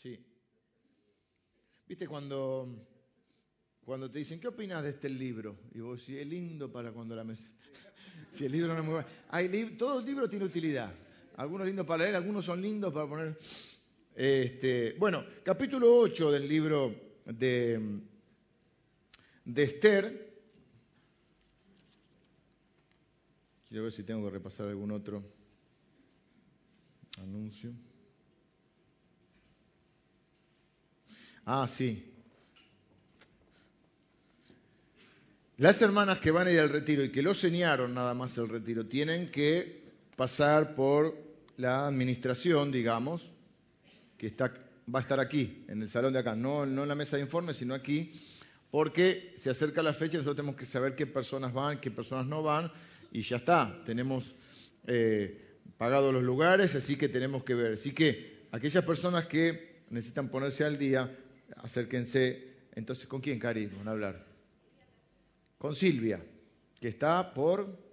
Sí. ¿Viste cuando, cuando te dicen, ¿qué opinas de este libro? Y vos decís, es lindo para cuando la mesa... Si el libro no es muy bueno. Hay todo el libro tiene utilidad. Algunos lindos para leer, algunos son lindos para poner... Este, bueno, capítulo 8 del libro de, de Esther. Quiero ver si tengo que repasar algún otro anuncio. Ah, sí. Las hermanas que van a ir al retiro y que lo señaron nada más el retiro, tienen que pasar por la administración, digamos, que está, va a estar aquí, en el salón de acá, no, no en la mesa de informes, sino aquí, porque se acerca la fecha y nosotros tenemos que saber qué personas van, qué personas no van, y ya está, tenemos eh, pagado los lugares, así que tenemos que ver. Así que aquellas personas que necesitan ponerse al día, acérquense. Entonces, ¿con quién, Cari, van a hablar? Con Silvia, que está por...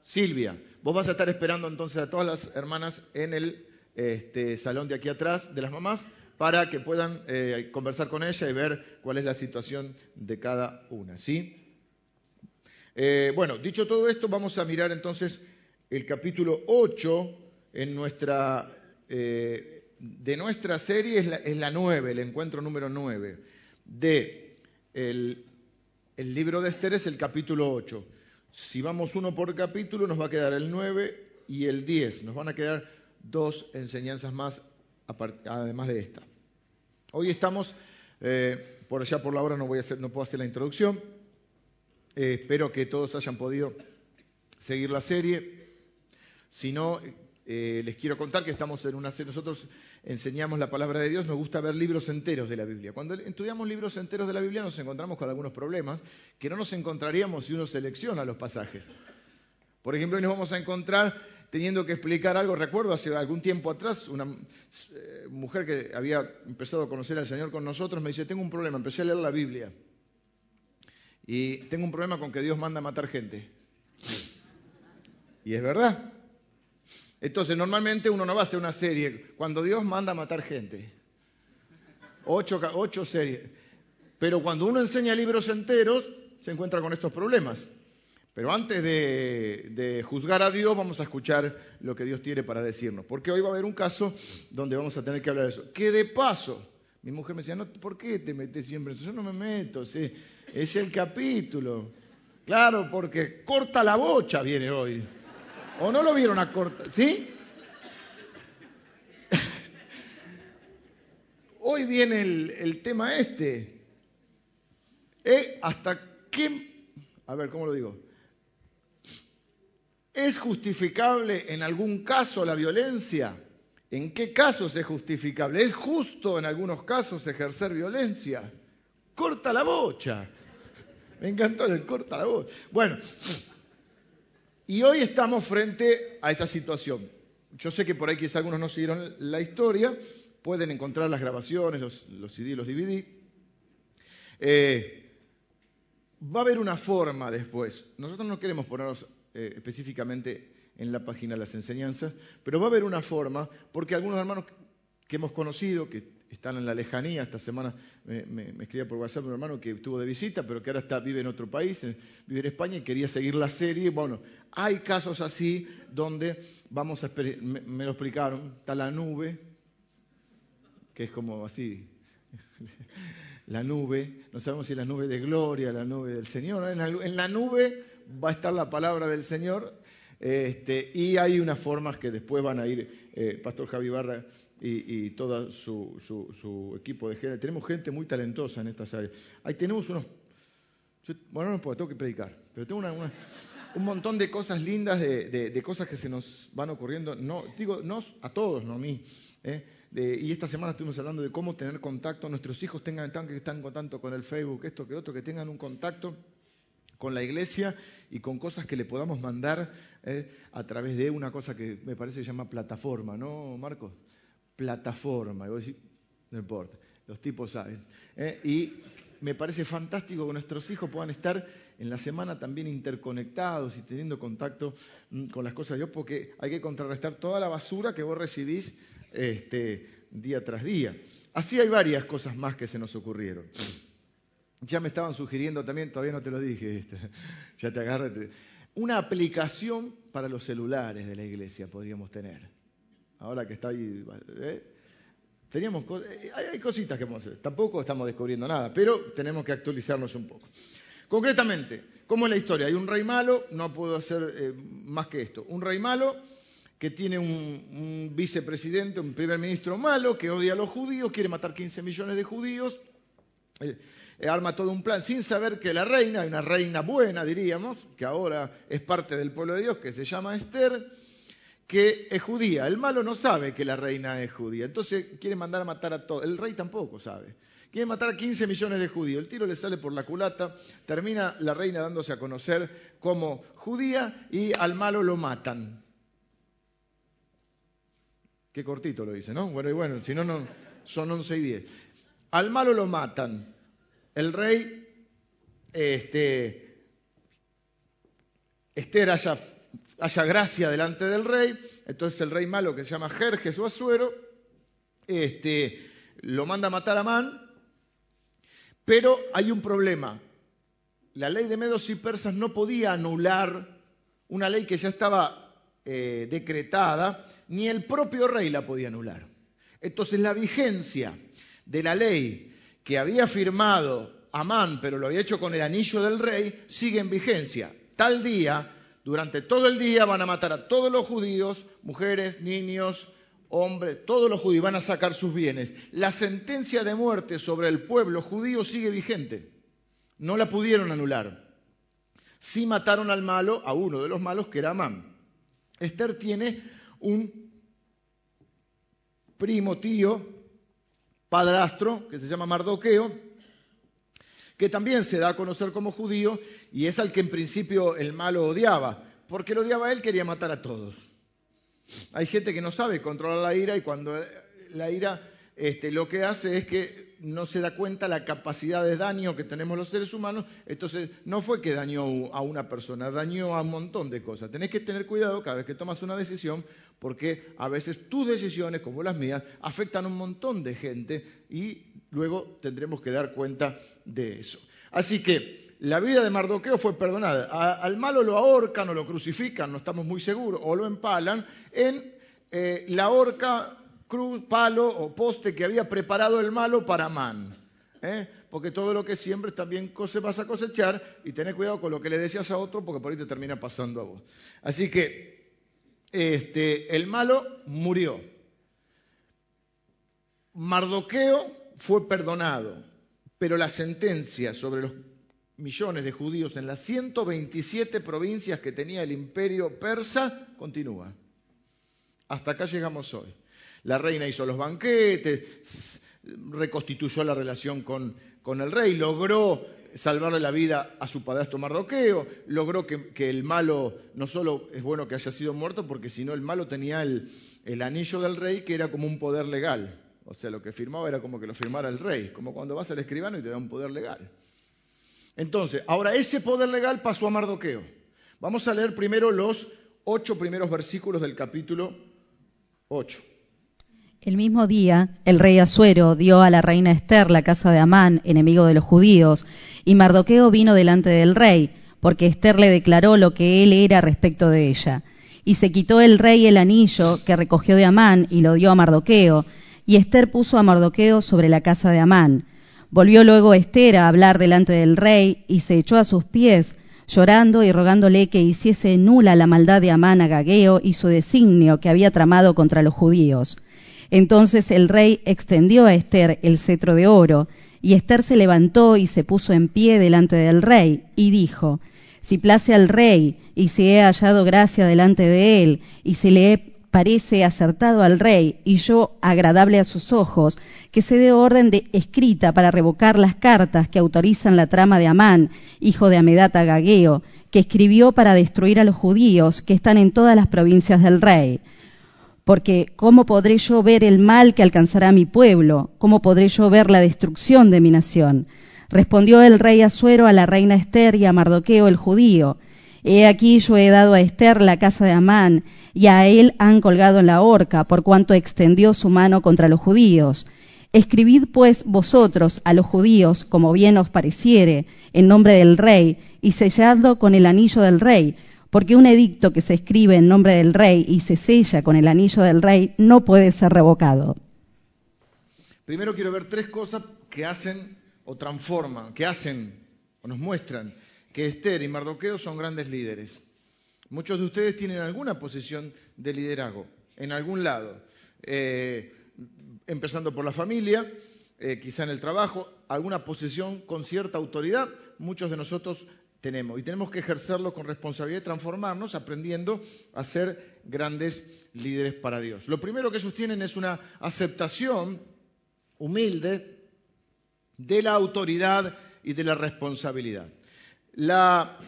Silvia, vos vas a estar esperando entonces a todas las hermanas en el este, salón de aquí atrás de las mamás para que puedan eh, conversar con ella y ver cuál es la situación de cada una, ¿sí? Eh, bueno, dicho todo esto, vamos a mirar entonces el capítulo 8 en nuestra... Eh, de nuestra serie es la, 9, el encuentro número 9. De el, libro de Esther es el capítulo 8. Si vamos uno por capítulo, nos va a quedar el 9 y el 10. Nos van a quedar dos enseñanzas más además de esta. Hoy estamos, eh, por allá por la hora no, voy a hacer, no puedo hacer la introducción. Eh, espero que todos hayan podido seguir la serie. Si no, eh, les quiero contar que estamos en una serie, nosotros enseñamos la palabra de Dios, nos gusta ver libros enteros de la Biblia. Cuando estudiamos libros enteros de la Biblia nos encontramos con algunos problemas que no nos encontraríamos si uno selecciona los pasajes. Por ejemplo, hoy nos vamos a encontrar teniendo que explicar algo. Recuerdo hace algún tiempo atrás, una eh, mujer que había empezado a conocer al Señor con nosotros me dice, tengo un problema, empecé a leer la Biblia. Y tengo un problema con que Dios manda a matar gente. Y es verdad. Entonces, normalmente uno no va a hacer una serie cuando Dios manda a matar gente. Ocho, ocho series. Pero cuando uno enseña libros enteros, se encuentra con estos problemas. Pero antes de, juzgar a Dios, vamos a escuchar lo que Dios tiene para decirnos. Porque hoy va a haber un caso donde vamos a tener que hablar de eso. Que de paso, mi mujer me decía, no, ¿por qué te metes siempre en eso? Yo no me meto, sí, es el capítulo. Claro, porque corta la bocha viene hoy. ¿O no lo vieron a corta? ¿Sí? Hoy viene el, tema este. ¿Eh? ¿Hasta qué? A ver, ¿cómo lo digo? ¿Es justificable en algún caso la violencia? ¿En qué casos es justificable? ¿Es justo en algunos casos ejercer violencia? Corta la bocha. Me encantó el corta la bocha. Bueno, y hoy estamos frente a esa situación. Yo sé que por ahí quizás algunos no siguieron la historia, pueden encontrar las grabaciones, los, los CD, los DVD. Eh, va a haber una forma después. Nosotros no queremos ponernos eh, específicamente en la página las enseñanzas, pero va a haber una forma porque algunos hermanos que hemos conocido, que están en la lejanía. Esta semana me, escribía por WhatsApp un hermano que estuvo de visita, pero que ahora está, vive en otro país, vive en España y quería seguir la serie. Bueno, hay casos así donde vamos a me, lo explicaron, está la nube, que es como así, la nube, no sabemos si la nube de gloria, la nube del Señor, en la, nube va a estar la palabra del Señor, este, y hay unas formas que después van a ir, eh, Pastor Javi Barra y, todo su, equipo de gente. Tenemos gente muy talentosa en estas áreas. Ahí tenemos unos... bueno, no puedo, tengo que predicar, pero tengo un montón de cosas lindas, de, cosas que se nos van ocurriendo. No, digo, no a todos, no a mí. ¿eh? y esta semana estuvimos hablando de cómo tener contacto. Nuestros hijos tengan que están contacto con el Facebook, esto que otro, que tengan un contacto con la iglesia y con cosas que le podamos mandar ¿eh? a través de una cosa que me parece se llama plataforma, ¿no, Marcos? Plataforma. Y vos decís, no importa, los tipos saben. ¿eh? Y me parece fantástico que nuestros hijos puedan estar en la semana también interconectados y teniendo contacto mm, con las cosas de Dios, porque hay que contrarrestar toda la basura que vos recibís este, día tras día. Así hay varias cosas más que se nos ocurrieron. Ya me estaban sugiriendo también, todavía no te lo dije, este, ya te agarré. Una aplicación para los celulares de la iglesia podríamos tener. Ahora que está ahí. ¿eh? Teníamos, eh, hay, cositas que vamos hacer. Tampoco estamos descubriendo nada, pero tenemos que actualizarnos un poco. Concretamente, ¿cómo es la historia? Hay un rey malo, no puedo hacer eh, más que esto. Un rey malo que tiene un, vicepresidente, un primer ministro malo, que odia a los judíos, quiere matar 15 millones de judíos, arma todo un plan sin saber que la reina, una reina buena, diríamos, que ahora es parte del pueblo de Dios, que se llama Esther, que es judía. El malo no sabe que la reina es judía, entonces quiere mandar a matar a todos. El rey tampoco sabe. Quiere matar a 15 millones de judíos. El tiro le sale por la culata, termina la reina dándose a conocer como judía y al malo lo matan. Qué cortito lo dice, ¿no? Bueno, y bueno, si no, no son 11 y 10. Al malo lo matan. El rey, este, Esther haya, haya gracia delante del rey, entonces el rey malo que se llama Jerjes o Azuero, este, lo manda a matar a Man, pero hay un problema. La ley de Medos y Persas no podía anular una ley que ya estaba eh, decretada, ni el propio rey la podía anular. Entonces la vigencia de la ley que había firmado Amán, pero lo había hecho con el anillo del rey, sigue en vigencia. Tal día, durante todo el día, van a matar a todos los judíos, mujeres, niños, hombres, todos los judíos van a sacar sus bienes. La sentencia de muerte sobre el pueblo judío sigue vigente. No la pudieron anular. Sí mataron al malo, a uno de los malos, que era Amán. Esther tiene un primo, tío, padrastro, que se llama Mardoqueo, que también se da a conocer como judío y es al que en principio el malo odiaba. Porque lo odiaba a él, quería matar a todos. Hay gente que no sabe controlar la ira y cuando la ira este, lo que hace es que no se da cuenta la capacidad de daño que tenemos los seres humanos, entonces no fue que dañó a una persona, dañó a un montón de cosas. Tenés que tener cuidado cada vez que tomas una decisión, porque a veces tus decisiones, como las mías, afectan a un montón de gente y luego tendremos que dar cuenta de eso. Así que la vida de Mardoqueo fue perdonada. al malo lo ahorcan o lo crucifican, no estamos muy seguros, o lo empalan en eh, la horca cruz, palo o poste que había preparado el malo para Man. ¿eh? Porque todo lo que siembres también vas a cosechar y tener cuidado con lo que le decías a otro porque por ahí te termina pasando a vos. Así que este, el malo murió. Mardoqueo fue perdonado, pero la sentencia sobre los millones de judíos en las 127 provincias que tenía el imperio persa continúa. Hasta acá llegamos hoy. La reina hizo los banquetes, reconstituyó la relación con, el rey, logró salvarle la vida a su padrastro Mardoqueo, logró que, el malo, no solo es bueno que haya sido muerto, porque si no el malo tenía el, el anillo del rey que era como un poder legal. O sea, lo que firmaba era como que lo firmara el rey, como cuando vas al escribano y te da un poder legal. Entonces, ahora ese poder legal pasó a Mardoqueo. Vamos a leer primero los ocho primeros versículos del capítulo 8. El mismo día, el rey Asuero dio a la reina Esther la casa de Amán, enemigo de los judíos, y Mardoqueo vino delante del rey, porque Esther le declaró lo que él era respecto de ella. Y se quitó el rey el anillo que recogió de Amán y lo dio a Mardoqueo, y Esther puso a Mardoqueo sobre la casa de Amán. Volvió luego Esther a hablar delante del rey y se echó a sus pies, llorando y rogándole que hiciese nula la maldad de Amán Agageo y su designio que había tramado contra los judíos. Entonces el rey extendió a Esther el cetro de oro, y Esther se levantó y se puso en pie delante del rey, y dijo, Si place al rey, y si he hallado gracia delante de él, y si le parece acertado al rey, y yo agradable a sus ojos, que se dé orden de escrita para revocar las cartas que autorizan la trama de Amán, hijo de Amedata Gageo, que escribió para destruir a los judíos que están en todas las provincias del rey porque ¿cómo podré yo ver el mal que alcanzará mi pueblo? ¿Cómo podré yo ver la destrucción de mi nación? Respondió el rey Asuero a la reina Esther y a Mardoqueo el judío. He aquí yo he dado a Esther la casa de Amán, y a él han colgado en la horca, por cuanto extendió su mano contra los judíos. Escribid pues vosotros a los judíos, como bien os pareciere, en nombre del rey, y selladlo con el anillo del rey, porque un edicto que se escribe en nombre del rey y se sella con el anillo del rey no puede ser revocado. Primero quiero ver tres cosas que hacen o transforman, que hacen o nos muestran que Esther y Mardoqueo son grandes líderes. Muchos de ustedes tienen alguna posición de liderazgo, en algún lado, eh, empezando por la familia, eh, quizá en el trabajo, alguna posición con cierta autoridad, muchos de nosotros tenemos. Y tenemos que ejercerlo con responsabilidad y transformarnos aprendiendo a ser grandes líderes para Dios. Lo primero que ellos es una aceptación humilde de la autoridad y de la responsabilidad. La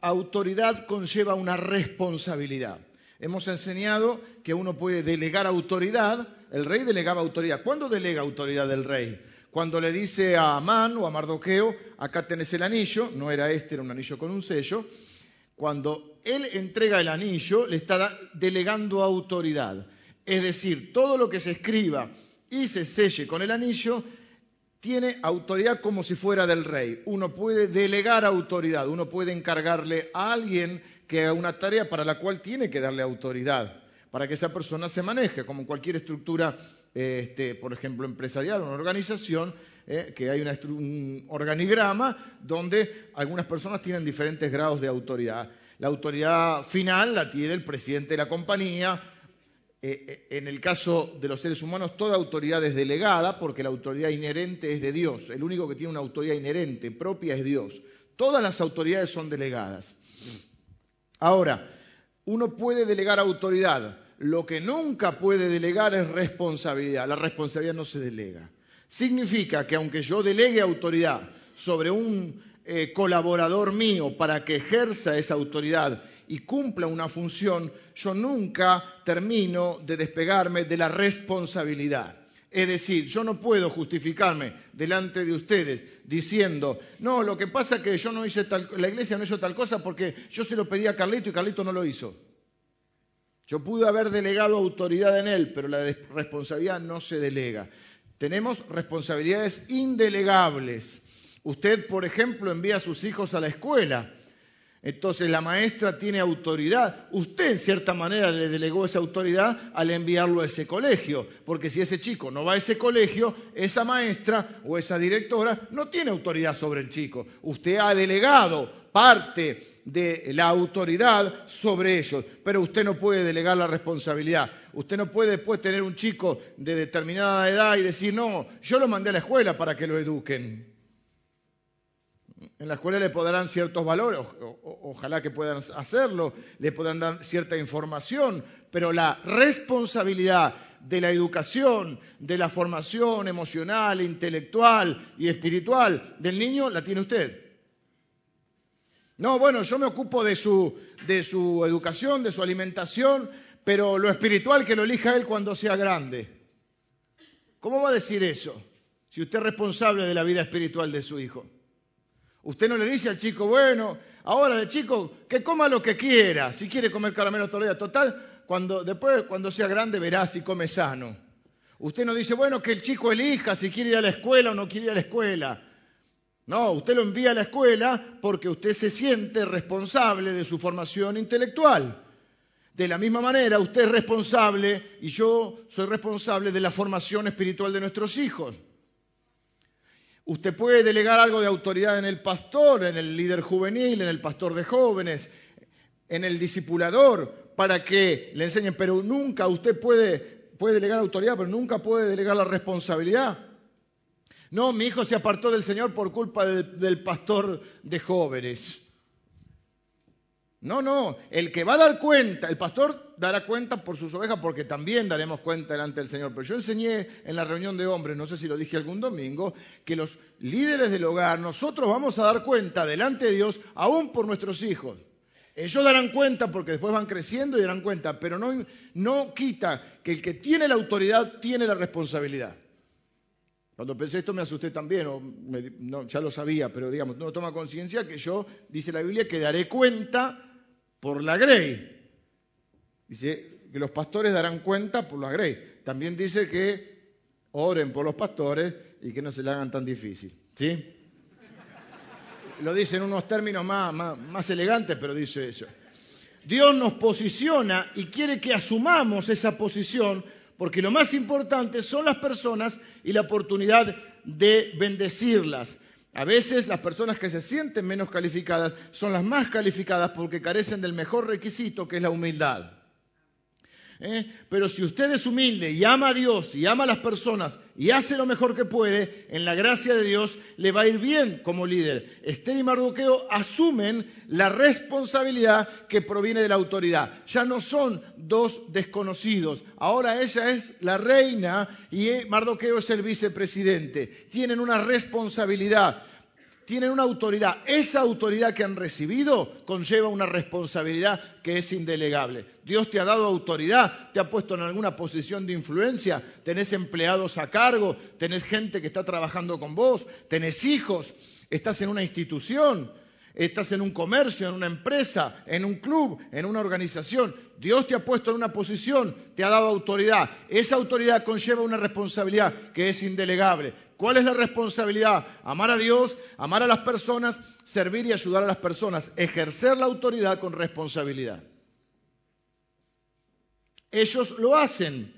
autoridad conlleva una responsabilidad. Hemos enseñado que uno puede delegar autoridad. El rey delegaba autoridad. ¿Cuándo delega autoridad el rey? Cuando le dice a Amán o a Mardoqueo, acá tenés el anillo, no era este, era un anillo con un sello. Cuando él entrega el anillo, le está delegando autoridad. Es decir, todo lo que se escriba y se selle con el anillo tiene autoridad como si fuera del rey. Uno puede delegar autoridad, uno puede encargarle a alguien que haga una tarea para la cual tiene que darle autoridad, para que esa persona se maneje, como en cualquier estructura, este, por ejemplo, empresarial una organización, eh, que hay un organigrama donde algunas personas tienen diferentes grados de autoridad. La autoridad final la tiene el presidente de la compañía, eh, eh, en el caso de los seres humanos, toda autoridad es delegada porque la autoridad inherente es de Dios. El único que tiene una autoridad inherente propia es Dios. Todas las autoridades son delegadas. Ahora, uno puede delegar autoridad. Lo que nunca puede delegar es responsabilidad. La responsabilidad no se delega. Significa que aunque yo delegue autoridad sobre un eh, colaborador mío para que ejerza esa autoridad y cumpla una función, yo nunca termino de despegarme de la responsabilidad. Es decir, yo no puedo justificarme delante de ustedes diciendo, no, lo que pasa es que yo no hice tal, la iglesia no hizo tal cosa porque yo se lo pedí a Carlito y Carlito no lo hizo. Yo pude haber delegado autoridad en él, pero la responsabilidad no se delega. Tenemos responsabilidades indelegables. Usted, por ejemplo, envía a sus hijos a la escuela entonces la maestra tiene autoridad. Usted en cierta manera le delegó esa autoridad al enviarlo a ese colegio, porque si ese chico no va a ese colegio, esa maestra o esa directora no tiene autoridad sobre el chico. Usted ha delegado parte de la autoridad sobre ellos, pero usted no puede delegar la responsabilidad. Usted no puede después tener un chico de determinada edad y decir, no, yo lo mandé a la escuela para que lo eduquen. En la escuela le podrán ciertos valores, ojalá que puedan hacerlo, le podrán dar cierta información, pero la responsabilidad de la educación, de la formación emocional, intelectual y espiritual del niño la tiene usted. No, bueno, yo me ocupo de su, de su educación, de su alimentación, pero lo espiritual que lo elija él cuando sea grande. ¿Cómo va a decir eso? Si usted es responsable de la vida espiritual de su hijo. Usted no le dice al chico, bueno, ahora de chico, que coma lo que quiera, si quiere comer caramelo todavía, total, cuando, después cuando sea grande verá si come sano. Usted no dice, bueno, que el chico elija si quiere ir a la escuela o no quiere ir a la escuela. No, usted lo envía a la escuela porque usted se siente responsable de su formación intelectual. De la misma manera, usted es responsable y yo soy responsable de la formación espiritual de nuestros hijos. Usted puede delegar algo de autoridad en el pastor, en el líder juvenil, en el pastor de jóvenes, en el discipulador, para que le enseñen, pero nunca usted puede, puede delegar autoridad, pero nunca puede delegar la responsabilidad. No, mi hijo se apartó del Señor por culpa del pastor de jóvenes. No, no, el que va a dar cuenta, el pastor dará cuenta por sus ovejas porque también daremos cuenta delante del Señor. Pero yo enseñé en la reunión de hombres, no sé si lo dije algún domingo, que los líderes del hogar, nosotros vamos a dar cuenta delante de Dios aún por nuestros hijos. Ellos darán cuenta porque después van creciendo y darán cuenta, pero no, no quita que el que tiene la autoridad tiene la responsabilidad. Cuando pensé esto me asusté también, o ya lo sabía, pero digamos, no toma conciencia que yo, dice la Biblia, que daré cuenta por la grey. Dice que los pastores darán cuenta por la grey. También dice que oren por los pastores y que no se le hagan tan difícil. ¿Sí? Lo dice en unos términos más, más elegantes, pero dice eso. Dios nos posiciona y quiere que asumamos esa posición porque lo más importante son las personas y la oportunidad de bendecirlas. A veces las personas que se sienten menos calificadas son las más calificadas porque carecen del mejor requisito que es la humildad. ¿Eh? Pero si usted es humilde y ama a Dios y ama a las personas y hace lo mejor que puede, en la gracia de Dios le va a ir bien como líder. Esther y Mardoqueo asumen la responsabilidad que proviene de la autoridad. Ya no son dos desconocidos. Ahora ella es la reina y Mardoqueo es el vicepresidente. Tienen una responsabilidad tienen una autoridad. Esa autoridad que han recibido conlleva una responsabilidad que es indelegable. Dios te ha dado autoridad, te ha puesto en alguna posición de influencia, tenés empleados a cargo, tenés gente que está trabajando con vos, tenés hijos, estás en una institución. Estás en un comercio, en una empresa, en un club, en una organización. Dios te ha puesto en una posición, te ha dado autoridad. Esa autoridad conlleva una responsabilidad que es indelegable. ¿Cuál es la responsabilidad? Amar a Dios, amar a las personas, servir y ayudar a las personas, ejercer la autoridad con responsabilidad. Ellos lo hacen.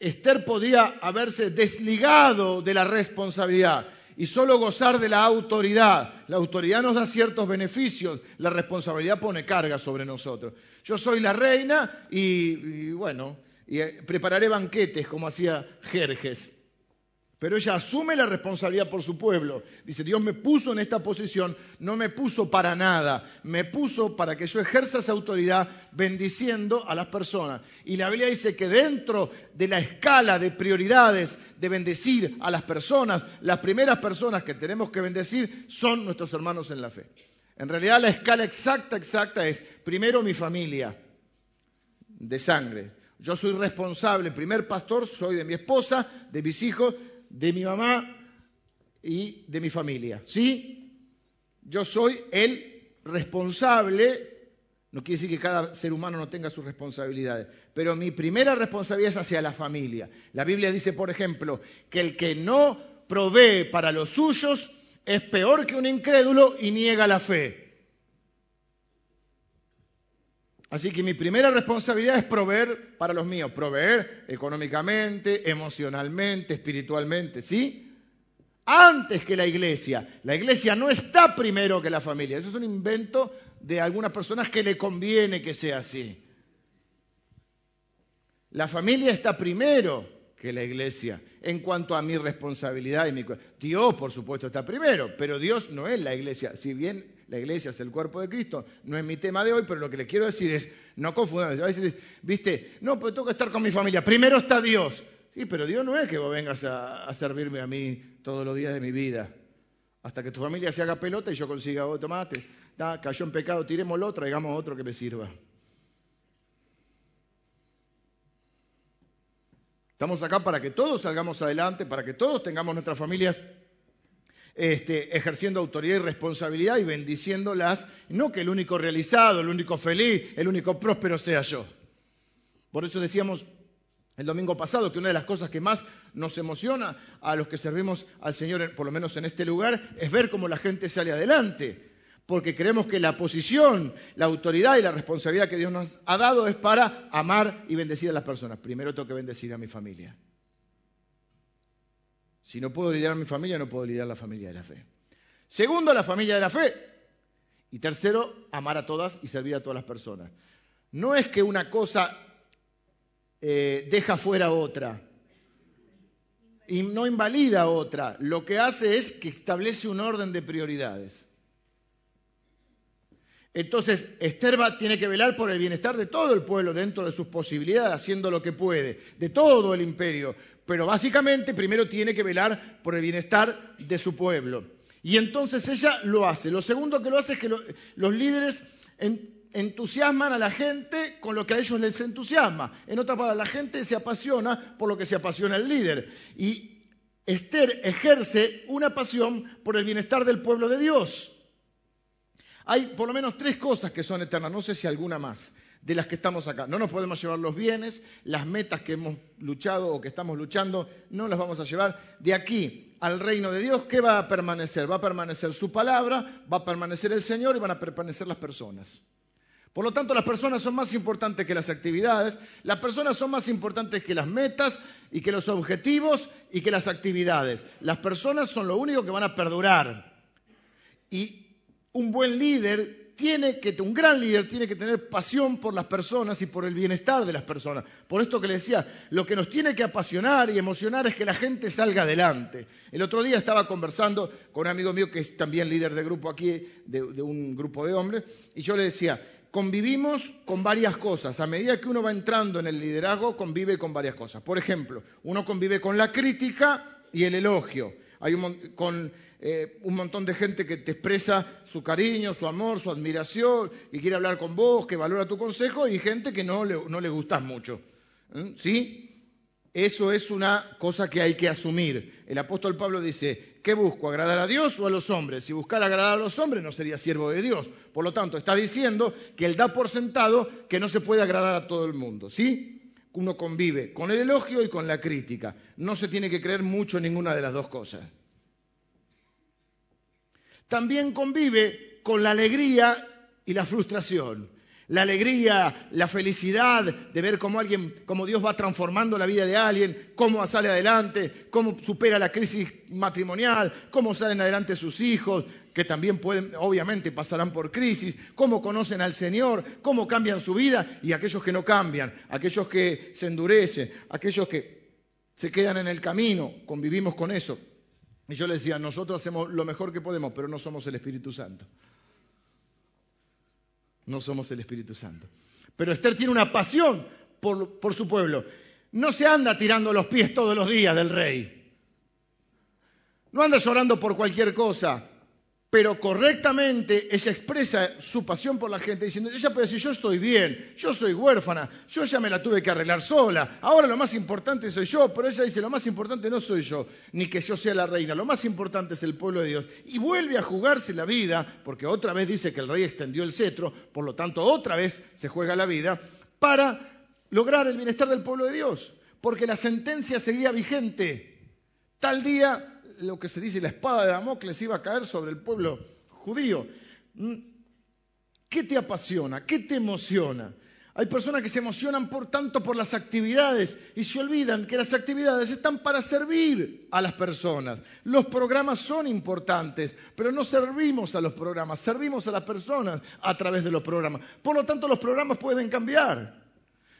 Esther podía haberse desligado de la responsabilidad y solo gozar de la autoridad. La autoridad nos da ciertos beneficios, la responsabilidad pone carga sobre nosotros. Yo soy la reina y, bueno, eh, prepararé banquetes como hacía Jerjes. Pero ella asume la responsabilidad por su pueblo. Dice, Dios me puso en esta posición, no me puso para nada, me puso para que yo ejerza esa autoridad bendiciendo a las personas. Y la Biblia dice que dentro de la escala de prioridades de bendecir a las personas, las primeras personas que tenemos que bendecir son nuestros hermanos en la fe. En realidad la escala exacta, exacta es, primero mi familia de sangre. Yo soy responsable, primer pastor, soy de mi esposa, de mis hijos, de mi mamá y de mi familia. ¿Sí? Yo soy el responsable, no quiere decir que cada ser humano no tenga sus responsabilidades, pero mi primera responsabilidad es hacia la familia. La Biblia dice, por ejemplo, que el que no provee para los suyos es peor que un incrédulo y niega la fe. Así que mi primera responsabilidad es proveer para los míos, proveer económicamente, emocionalmente, espiritualmente, ¿sí? Antes que la iglesia. La iglesia no está primero que la familia. Eso es un invento de algunas personas que le conviene que sea así. La familia está primero que la iglesia en cuanto a mi responsabilidad y mi... Dios, por supuesto, está primero, pero Dios no es la iglesia. Si bien la iglesia es el cuerpo de Cristo. No es mi tema de hoy, pero lo que le quiero decir es, no confundan. A veces, viste, no, pues tengo que estar con mi familia. Primero está Dios. Sí, pero Dios no es que vos vengas a, servirme a mí todos los días de mi vida. Hasta que tu familia se haga pelota y yo consiga otro tomate. cayó en pecado, tirémoslo, traigamos otro que me sirva. Estamos acá para que todos salgamos adelante, para que todos tengamos nuestras familias este, ejerciendo autoridad y responsabilidad y bendiciéndolas, no que el único realizado, el único feliz, el único próspero sea yo. Por eso decíamos el domingo pasado que una de las cosas que más nos emociona a los que servimos al Señor, por lo menos en este lugar, es ver cómo la gente sale adelante. Porque creemos que la posición, la autoridad y la responsabilidad que Dios nos ha dado es para amar y bendecir a las personas. Primero tengo que bendecir a mi familia. Si no puedo lidiar a mi familia, no puedo lidiar la familia de la fe. Segundo, la familia de la fe. Y tercero, amar a todas y servir a todas las personas. No es que una cosa eh, deja fuera otra y no invalida otra. Lo que hace es que establece un orden de prioridades. Entonces, Esther tiene que velar por el bienestar de todo el pueblo dentro de sus posibilidades, haciendo lo que puede, de todo el imperio pero básicamente primero tiene que velar por el bienestar de su pueblo. Y entonces ella lo hace. Lo segundo que lo hace es que los líderes entusiasman a la gente con lo que a ellos les entusiasma. En otras palabras, la gente se apasiona por lo que se apasiona el líder. Y Esther ejerce una pasión por el bienestar del pueblo de Dios. Hay por lo menos tres cosas que son eternas, no sé si alguna más, de las que estamos acá. No nos podemos llevar los bienes, las metas que hemos luchado o que estamos luchando, no las vamos a llevar. De aquí al reino de Dios, ¿qué va a permanecer? Va a permanecer su palabra, va a permanecer el Señor y van a permanecer las personas. Por lo tanto, las personas son más importantes que las actividades, las personas son más importantes que las metas y que los objetivos y que las actividades. Las personas son lo único que van a perdurar. Y un buen líder tiene que, un gran líder tiene que tener pasión por las personas y por el bienestar de las personas. Por esto que le decía, lo que nos tiene que apasionar y emocionar es que la gente salga adelante. El otro día estaba conversando con un amigo mío que es también líder de grupo aquí, de, un grupo de hombres, y yo le decía, convivimos con varias cosas. A medida que uno va entrando en el liderazgo, convive con varias cosas. Por ejemplo, uno convive con la crítica y el elogio. Hay un, eh, un montón de gente que te expresa su cariño, su amor, su admiración, y quiere hablar con vos, que valora tu consejo, y gente que no le, no le gustas mucho. ¿Mm? ¿Sí? Eso es una cosa que hay que asumir. El apóstol Pablo dice, ¿qué busco? ¿Agradar a Dios o a los hombres? Si buscara agradar a los hombres no sería siervo de Dios. Por lo tanto, está diciendo que él da por sentado que no se puede agradar a todo el mundo. ¿Sí? Uno convive con el elogio y con la crítica. No se tiene que creer mucho en ninguna de las dos cosas también convive con la alegría y la frustración. La alegría, la felicidad de ver cómo alguien, cómo Dios va transformando la vida de alguien, cómo sale adelante, cómo supera la crisis matrimonial, cómo salen adelante sus hijos, que también pueden, obviamente, pasarán por crisis, cómo conocen al Señor, cómo cambian su vida, y aquellos que no cambian, aquellos que se endurecen, aquellos que se quedan en el camino, convivimos con eso. Y yo le decía, nosotros hacemos lo mejor que podemos, pero no somos el Espíritu Santo. No somos el Espíritu Santo. Pero Esther tiene una pasión por, por su pueblo. No se anda tirando los pies todos los días del rey. No anda llorando por cualquier cosa pero correctamente ella expresa su pasión por la gente diciendo, ella puede decir, yo estoy bien, yo soy huérfana, yo ya me la tuve que arreglar sola, ahora lo más importante soy yo, pero ella dice, lo más importante no soy yo, ni que yo sea la reina, lo más importante es el pueblo de Dios. Y vuelve a jugarse la vida, porque otra vez dice que el rey extendió el cetro, por lo tanto otra vez se juega la vida, para lograr el bienestar del pueblo de Dios, porque la sentencia seguía vigente. Tal día lo que se dice la espada de Damocles iba a caer sobre el pueblo judío. Mm, ¿Qué te apasiona? ¿Qué te emociona? Hay personas que se emocionan por tanto por las actividades y se olvidan que las actividades están para servir a las personas. Los programas son importantes, pero no servimos a los programas, servimos a las personas a través de los programas. Por lo tanto, los programas pueden cambiar.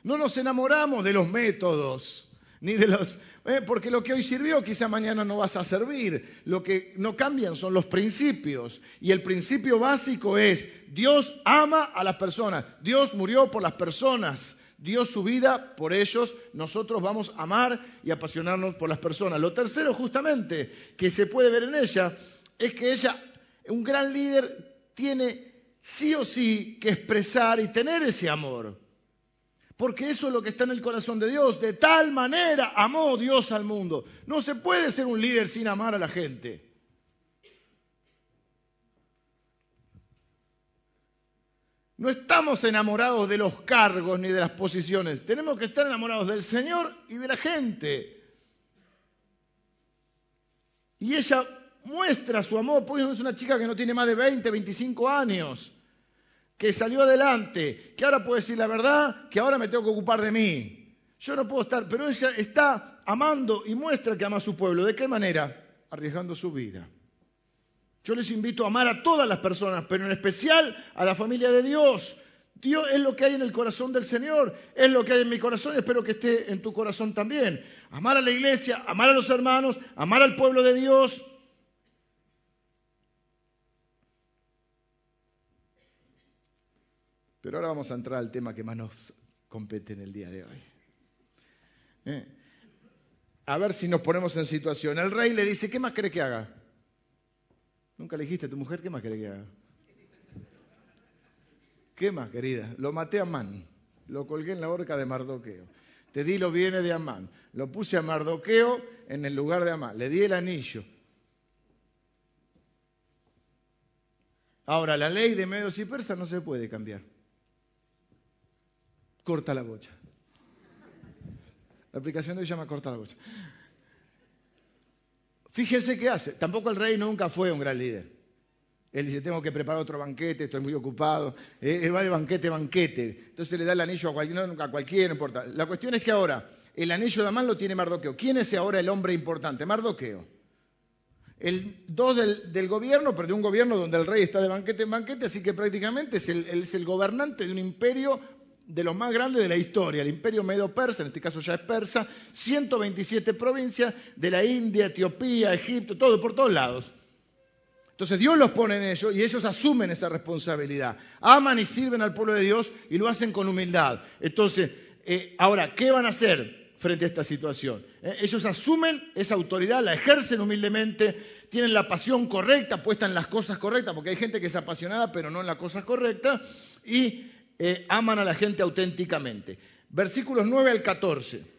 No nos enamoramos de los métodos, ni de los eh, porque lo que hoy sirvió quizá mañana no vas a servir. Lo que no cambian son los principios. Y el principio básico es, Dios ama a las personas. Dios murió por las personas. Dio su vida por ellos. Nosotros vamos a amar y apasionarnos por las personas. Lo tercero justamente que se puede ver en ella es que ella, un gran líder, tiene sí o sí que expresar y tener ese amor. Porque eso es lo que está en el corazón de Dios. De tal manera amó Dios al mundo. No se puede ser un líder sin amar a la gente. No estamos enamorados de los cargos ni de las posiciones. Tenemos que estar enamorados del Señor y de la gente. Y ella muestra su amor, pues es una chica que no tiene más de 20, 25 años que salió adelante, que ahora puede decir la verdad, que ahora me tengo que ocupar de mí. Yo no puedo estar, pero ella está amando y muestra que ama a su pueblo. ¿De qué manera? Arriesgando su vida. Yo les invito a amar a todas las personas, pero en especial a la familia de Dios. Dios es lo que hay en el corazón del Señor, es lo que hay en mi corazón y espero que esté en tu corazón también. Amar a la iglesia, amar a los hermanos, amar al pueblo de Dios, Pero ahora vamos a entrar al tema que más nos compete en el día de hoy. ¿Eh? A ver si nos ponemos en situación. El rey le dice, ¿qué más cree que haga? Nunca le dijiste a tu mujer, ¿qué más cree que haga? ¿Qué más, querida? Lo maté a man, lo colgué en la horca de Mardoqueo. te di lo viene de Amán. Lo puse a Mardoqueo en el lugar de Amán, le di el anillo. Ahora, la ley de medios y persas no se puede cambiar. Corta la bocha. La aplicación de hoy se llama corta la bocha. Fíjense qué hace. Tampoco el rey nunca fue un gran líder. Él dice, tengo que preparar otro banquete, estoy muy ocupado. Eh, él va de banquete banquete. Entonces le da el anillo a cualquiera, no, a cualquiera, no importa. La cuestión es que ahora el anillo de Amán lo tiene Mardoqueo. ¿Quién es ahora el hombre importante? Mardoqueo. El dos del, gobierno, pero de un gobierno donde el rey está de banquete en banquete, así que prácticamente es el, es el gobernante de un imperio de los más grandes de la historia, el imperio medo-persa, en este caso ya es persa, 127 provincias de la India, Etiopía, Egipto, todo, por todos lados. Entonces Dios los pone en ellos y ellos asumen esa responsabilidad. Aman y sirven al pueblo de Dios y lo hacen con humildad. Entonces, eh, ahora, ¿qué van a hacer frente a esta situación? Eh, ellos asumen esa autoridad, la ejercen humildemente, tienen la pasión correcta, puesta en las cosas correctas, porque hay gente que es apasionada pero no en las cosas correctas, y eh, aman a la gente auténticamente. Versículos 9 al 14.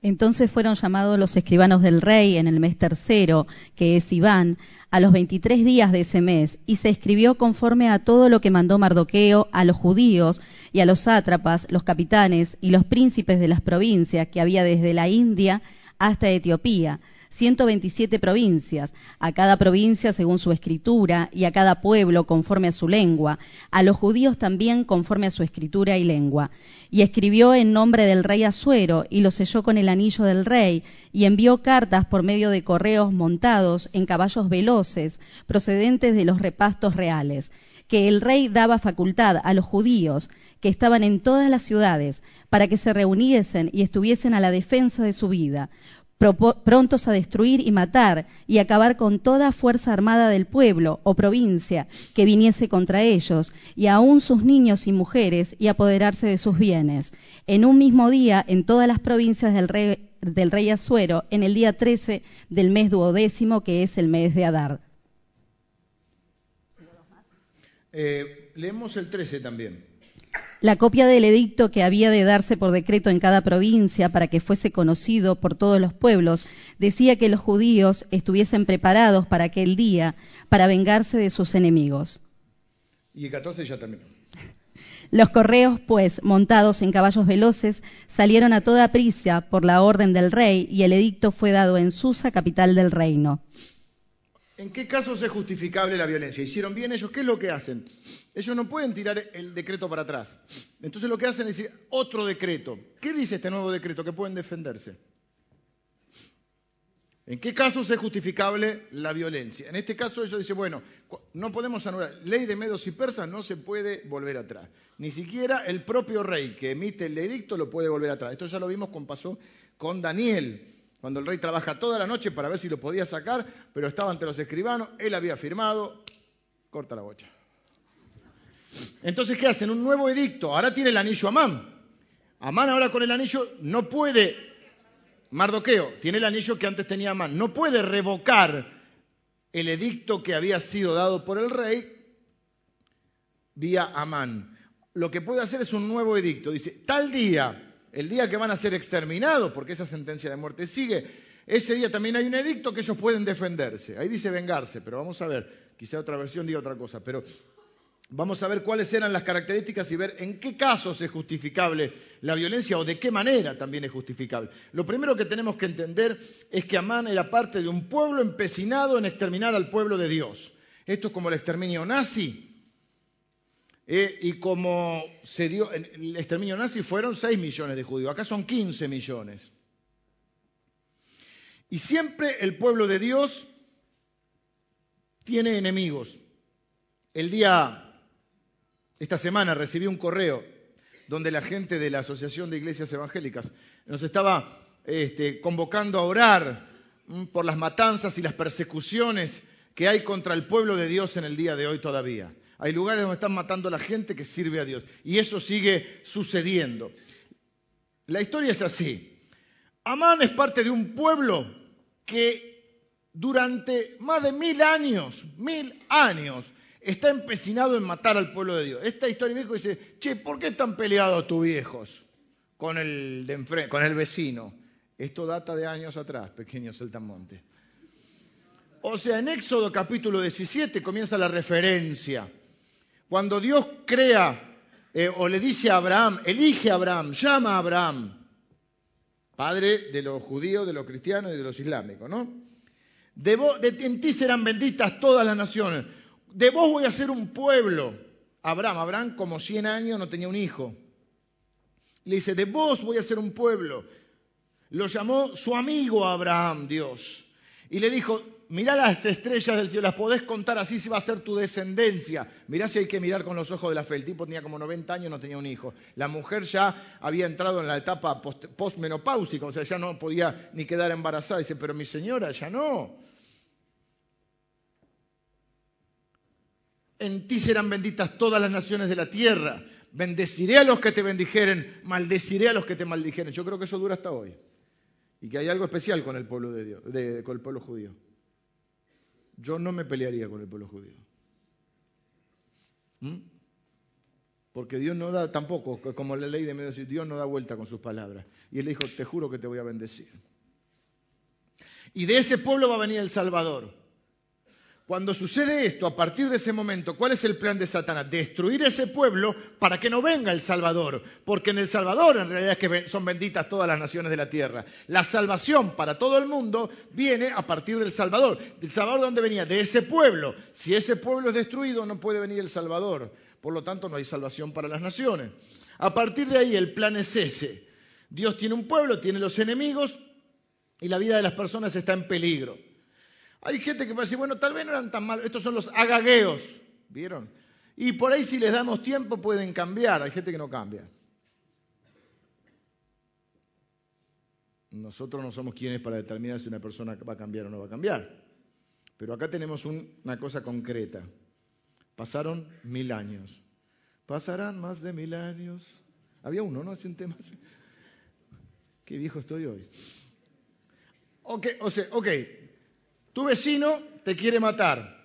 Entonces fueron llamados los escribanos del rey en el mes tercero, que es Iván, a los veintitrés días de ese mes, y se escribió conforme a todo lo que mandó Mardoqueo a los judíos y a los sátrapas, los capitanes y los príncipes de las provincias que había desde la India hasta Etiopía 127 provincias, a cada provincia según su escritura y a cada pueblo conforme a su lengua, a los judíos también conforme a su escritura y lengua. Y escribió en nombre del rey Asuero y lo selló con el anillo del rey y envió cartas por medio de correos montados en caballos veloces procedentes de los repastos reales, que el rey daba facultad a los judíos que estaban en todas las ciudades para que se reuniesen y estuviesen a la defensa de su vida, prontos a destruir y matar y acabar con toda fuerza armada del pueblo o provincia que viniese contra ellos, y aun sus niños y mujeres, y apoderarse de sus bienes. En un mismo día, en todas las provincias del rey, del rey Asuero, en el día 13 del mes duodécimo, que es el mes de Adar. Eh, leemos el 13 también la copia del edicto que había de darse por decreto en cada provincia para que fuese conocido por todos los pueblos decía que los judíos estuviesen preparados para aquel día para vengarse de sus enemigos. Y el 14 ya terminó. Los correos, pues, montados en caballos veloces, salieron a toda prisa por la orden del rey y el edicto fue dado en Susa, capital del reino. ¿En qué casos es justificable la violencia? ¿Hicieron bien ellos? ¿Qué es lo que hacen? Ellos no pueden tirar el decreto para atrás. Entonces lo que hacen es decir, otro decreto. ¿Qué dice este nuevo decreto? Que pueden defenderse. ¿En qué casos es justificable la violencia? En este caso ellos dicen, bueno, no podemos anular. Ley de medos y persas no se puede volver atrás. Ni siquiera el propio rey que emite el edicto lo puede volver atrás. Esto ya lo vimos con pasó con Daniel cuando el rey trabaja toda la noche para ver si lo podía sacar, pero estaba ante los escribanos, él había firmado, corta la bocha. Entonces, ¿qué hacen? Un nuevo edicto. Ahora tiene el anillo Amán. Amán ahora con el anillo no puede, Mardoqueo, tiene el anillo que antes tenía Amán, no puede revocar el edicto que había sido dado por el rey vía Amán. Lo que puede hacer es un nuevo edicto. Dice, tal día el día que van a ser exterminados, porque esa sentencia de muerte sigue, ese día también hay un edicto que ellos pueden defenderse. Ahí dice vengarse, pero vamos a ver, quizá otra versión diga otra cosa, pero vamos a ver cuáles eran las características y ver en qué casos es justificable la violencia o de qué manera también es justificable. Lo primero que tenemos que entender es que Amán era parte de un pueblo empecinado en exterminar al pueblo de Dios. Esto es como el exterminio nazi, eh, y como se dio, el exterminio nazi fueron 6 millones de judíos, acá son 15 millones. Y siempre el pueblo de Dios tiene enemigos. El día, esta semana recibí un correo donde la gente de la Asociación de Iglesias Evangélicas nos estaba este, convocando a orar mm, por las matanzas y las persecuciones que hay contra el pueblo de Dios en el día de hoy todavía. Hay lugares donde están matando a la gente que sirve a Dios. Y eso sigue sucediendo. La historia es así. Amán es parte de un pueblo que durante más de mil años, mil años, está empecinado en matar al pueblo de Dios. Esta historia viejo dice, che, ¿por qué están peleados tus viejos? con el, con el vecino. Esto data de años atrás, pequeño saltamonte. O sea, en Éxodo capítulo 17 comienza la referencia. Cuando Dios crea eh, o le dice a Abraham, elige a Abraham, llama a Abraham, padre de los judíos, de los cristianos y de los islámicos, ¿no? De, de en ti serán benditas todas las naciones. De vos voy a ser un pueblo. Abraham, Abraham como 100 años no tenía un hijo. Le dice, de vos voy a ser un pueblo. Lo llamó su amigo Abraham, Dios. Y le dijo, mirá las estrellas del cielo, las podés contar, así se va a ser tu descendencia. Mirá si hay que mirar con los ojos de la fe. El tipo tenía como 90 años, no tenía un hijo. La mujer ya había entrado en la etapa postmenopáusica, o sea, ya no podía ni quedar embarazada. Dice, pero mi señora, ya no. En ti serán benditas todas las naciones de la tierra. Bendeciré a los que te bendijeren, maldeciré a los que te maldijeren. Yo creo que eso dura hasta hoy. Y que hay algo especial con el pueblo de Dios, con el pueblo judío. Yo no me pelearía con el pueblo judío. ¿Mm? Porque Dios no da tampoco, como la ley de medio Dios no da vuelta con sus palabras. Y él dijo, te juro que te voy a bendecir. Y de ese pueblo va a venir el Salvador. Cuando sucede esto, a partir de ese momento, ¿cuál es el plan de Satanás? Destruir ese pueblo para que no venga el Salvador, porque en el Salvador en realidad son benditas todas las naciones de la tierra. La salvación para todo el mundo viene a partir del Salvador. ¿El Salvador de dónde venía? De ese pueblo. Si ese pueblo es destruido, no puede venir el Salvador. Por lo tanto, no hay salvación para las naciones. A partir de ahí, el plan es ese. Dios tiene un pueblo, tiene los enemigos y la vida de las personas está en peligro. Hay gente que puede decir, bueno, tal vez no eran tan malos, estos son los agagueos, ¿vieron? Y por ahí si les damos tiempo pueden cambiar, hay gente que no cambia. Nosotros no somos quienes para determinar si una persona va a cambiar o no va a cambiar. Pero acá tenemos una cosa concreta. Pasaron mil años. Pasarán más de mil años. Había uno, ¿no? Hace un tema así. Qué viejo estoy hoy. Ok, o sea, ok, tu vecino te quiere matar.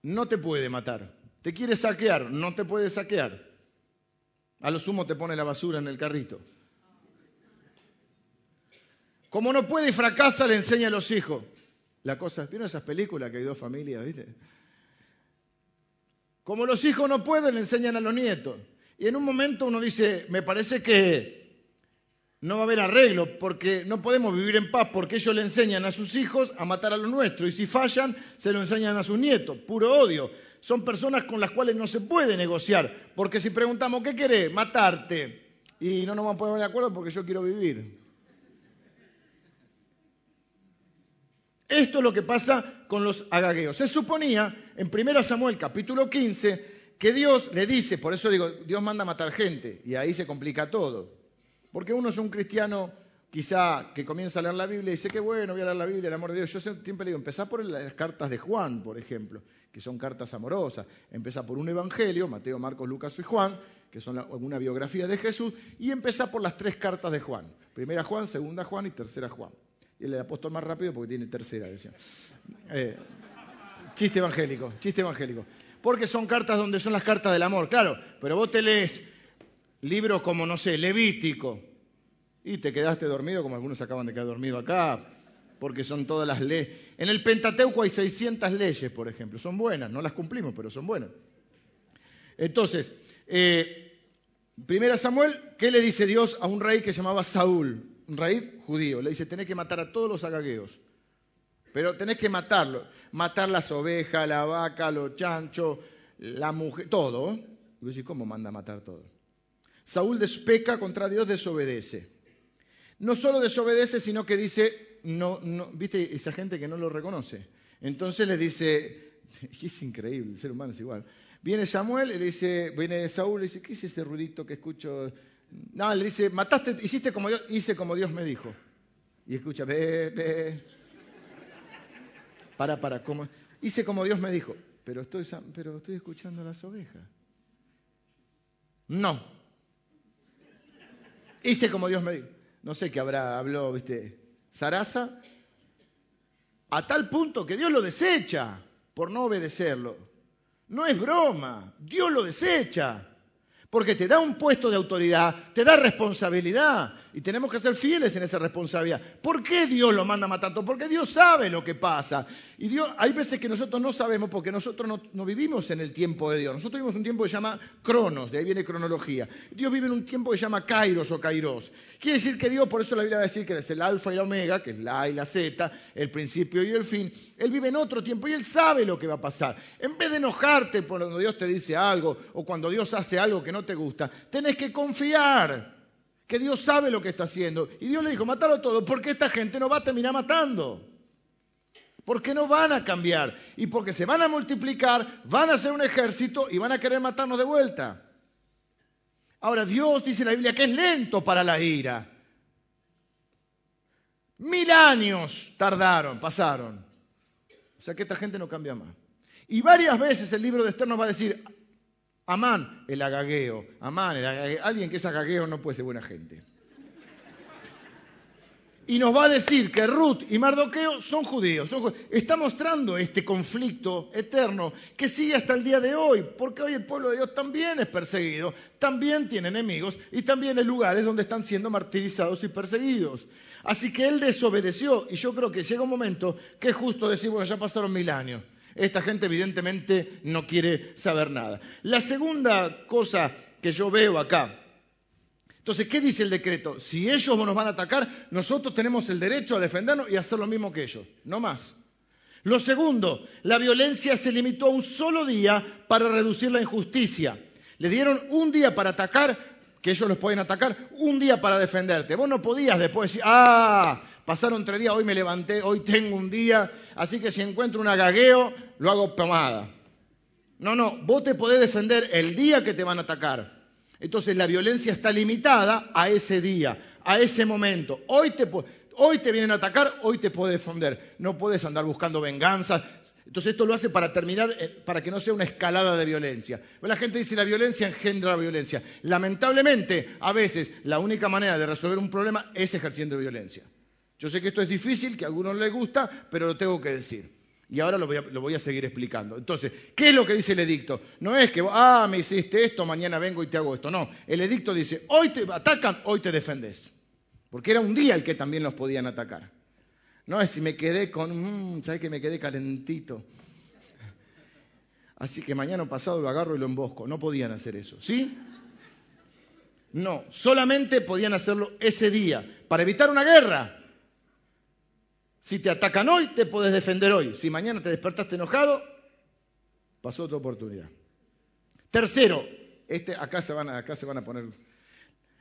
No te puede matar. Te quiere saquear. No te puede saquear. A lo sumo te pone la basura en el carrito. Como no puede y fracasa, le enseña a los hijos. La cosa, ¿vieron esas películas que hay dos familias, viste? Como los hijos no pueden, le enseñan a los nietos. Y en un momento uno dice, me parece que no va a haber arreglo, porque no podemos vivir en paz, porque ellos le enseñan a sus hijos a matar a los nuestros, y si fallan, se lo enseñan a sus nietos, puro odio. Son personas con las cuales no se puede negociar, porque si preguntamos, ¿qué querés? Matarte. Y no nos vamos a poner de acuerdo porque yo quiero vivir. Esto es lo que pasa con los agagueos. Se suponía, en 1 Samuel capítulo 15, que Dios le dice, por eso digo, Dios manda a matar gente, y ahí se complica todo. Porque uno es un cristiano quizá que comienza a leer la Biblia y dice que bueno, voy a leer la Biblia, el amor de Dios. Yo siempre le digo, empezá por las cartas de Juan, por ejemplo, que son cartas amorosas. Empezá por un evangelio, Mateo, Marcos, Lucas y Juan, que son una biografía de Jesús, y empezá por las tres cartas de Juan. Primera Juan, segunda Juan y tercera Juan. Y el apóstol más rápido porque tiene tercera, decía. Eh, chiste evangélico, chiste evangélico. Porque son cartas donde son las cartas del amor, claro, pero vos te lees libros como, no sé, Levítico, y te quedaste dormido, como algunos acaban de quedar dormidos acá, porque son todas las leyes. En el Pentateuco hay 600 leyes, por ejemplo, son buenas, no las cumplimos, pero son buenas. Entonces, eh, primera Samuel, ¿qué le dice Dios a un rey que se llamaba Saúl? Un rey judío. Le dice, tenés que matar a todos los agagueos. Pero tenés que matarlo. Matar las ovejas, la vaca, los chanchos, la mujer, todo. Y vos decís, ¿cómo manda a matar todo? Saúl despeca contra Dios, desobedece. No solo desobedece, sino que dice, no, no, viste esa gente que no lo reconoce. Entonces le dice, es increíble, el ser humano es igual. Viene Samuel y le dice, viene Saúl y dice, ¿qué es ese ruidito que escucho? No, le dice, mataste, hiciste como Dios, hice como Dios me dijo. Y escucha, ve, ve. Para, para, como, hice como Dios me dijo. Pero estoy, pero estoy escuchando las ovejas. No, Hice como Dios me dijo. No sé qué habrá, habló, viste, Sarasa. A tal punto que Dios lo desecha por no obedecerlo. No es broma, Dios lo desecha. Porque te da un puesto de autoridad, te da responsabilidad y tenemos que ser fieles en esa responsabilidad. ¿Por qué Dios lo manda a matar todo? Porque Dios sabe lo que pasa. Y Dios, hay veces que nosotros no sabemos porque nosotros no, vivimos en el tiempo de Dios. Nosotros vivimos un tiempo que se llama Cronos, de ahí viene cronología. Dios vive en un tiempo que se llama Kairos o Kairos. Quiere decir que Dios, por eso la Biblia va a decir que es el alfa y la omega, que es la A y la Z, el principio y el fin. Él vive en otro tiempo y Él sabe lo que va a pasar. En vez de enojarte por cuando Dios te dice algo o cuando Dios hace algo que no te gusta, tenés que confiar que Dios sabe lo que está haciendo. Y Dios le dijo, matalo todo, porque esta gente no va a terminar matando. Porque no van a cambiar. Y porque se van a multiplicar, van a ser un ejército y van a querer matarnos de vuelta. Ahora, Dios dice en la Biblia que es lento para la ira. Mil años tardaron, pasaron. O sea que esta gente no cambia más. Y varias veces el libro de Esther nos va a decir, Amán, el agagueo. Amán, el agagueo. Alguien que es agagueo no puede ser buena gente. Y nos va a decir que Ruth y Mardoqueo son judíos. Está mostrando este conflicto eterno que sigue hasta el día de hoy, porque hoy el pueblo de Dios también es perseguido, también tiene enemigos y también hay lugares donde están siendo martirizados y perseguidos. Así que él desobedeció y yo creo que llega un momento que es justo decir, bueno, ya pasaron mil años. Esta gente evidentemente no quiere saber nada. La segunda cosa que yo veo acá, entonces, ¿qué dice el decreto? Si ellos nos van a atacar, nosotros tenemos el derecho a defendernos y hacer lo mismo que ellos, no más. Lo segundo, la violencia se limitó a un solo día para reducir la injusticia. Le dieron un día para atacar, que ellos los pueden atacar, un día para defenderte. Vos no podías después decir, ah, Pasaron tres días, hoy me levanté, hoy tengo un día, así que si encuentro un agagueo, lo hago pomada. No, no, vos te podés defender el día que te van a atacar. Entonces la violencia está limitada a ese día, a ese momento. Hoy te, hoy te vienen a atacar, hoy te puedes defender. No puedes andar buscando venganza. Entonces esto lo hace para terminar, eh, para que no sea una escalada de violencia. La gente dice la violencia engendra violencia. Lamentablemente, a veces la única manera de resolver un problema es ejerciendo violencia. Yo sé que esto es difícil, que a algunos les gusta, pero lo tengo que decir. Y ahora lo voy, a, seguir explicando. Entonces, ¿qué es lo que dice el edicto? No es que, ah, me hiciste esto, mañana vengo y te hago esto. No, el edicto dice, hoy te atacan, hoy te defendes. Porque era un día el que también los podían atacar. No es si me quedé con, mm, ¿sabes que me quedé calentito? Así que mañana pasado lo agarro y lo embosco. No podían hacer eso, ¿sí? No, solamente podían hacerlo ese día, para evitar una guerra. Si te atacan hoy, te puedes defender hoy. Si mañana te despertaste enojado, pasó tu oportunidad. Tercero, este, acá, se van, acá se van a poner.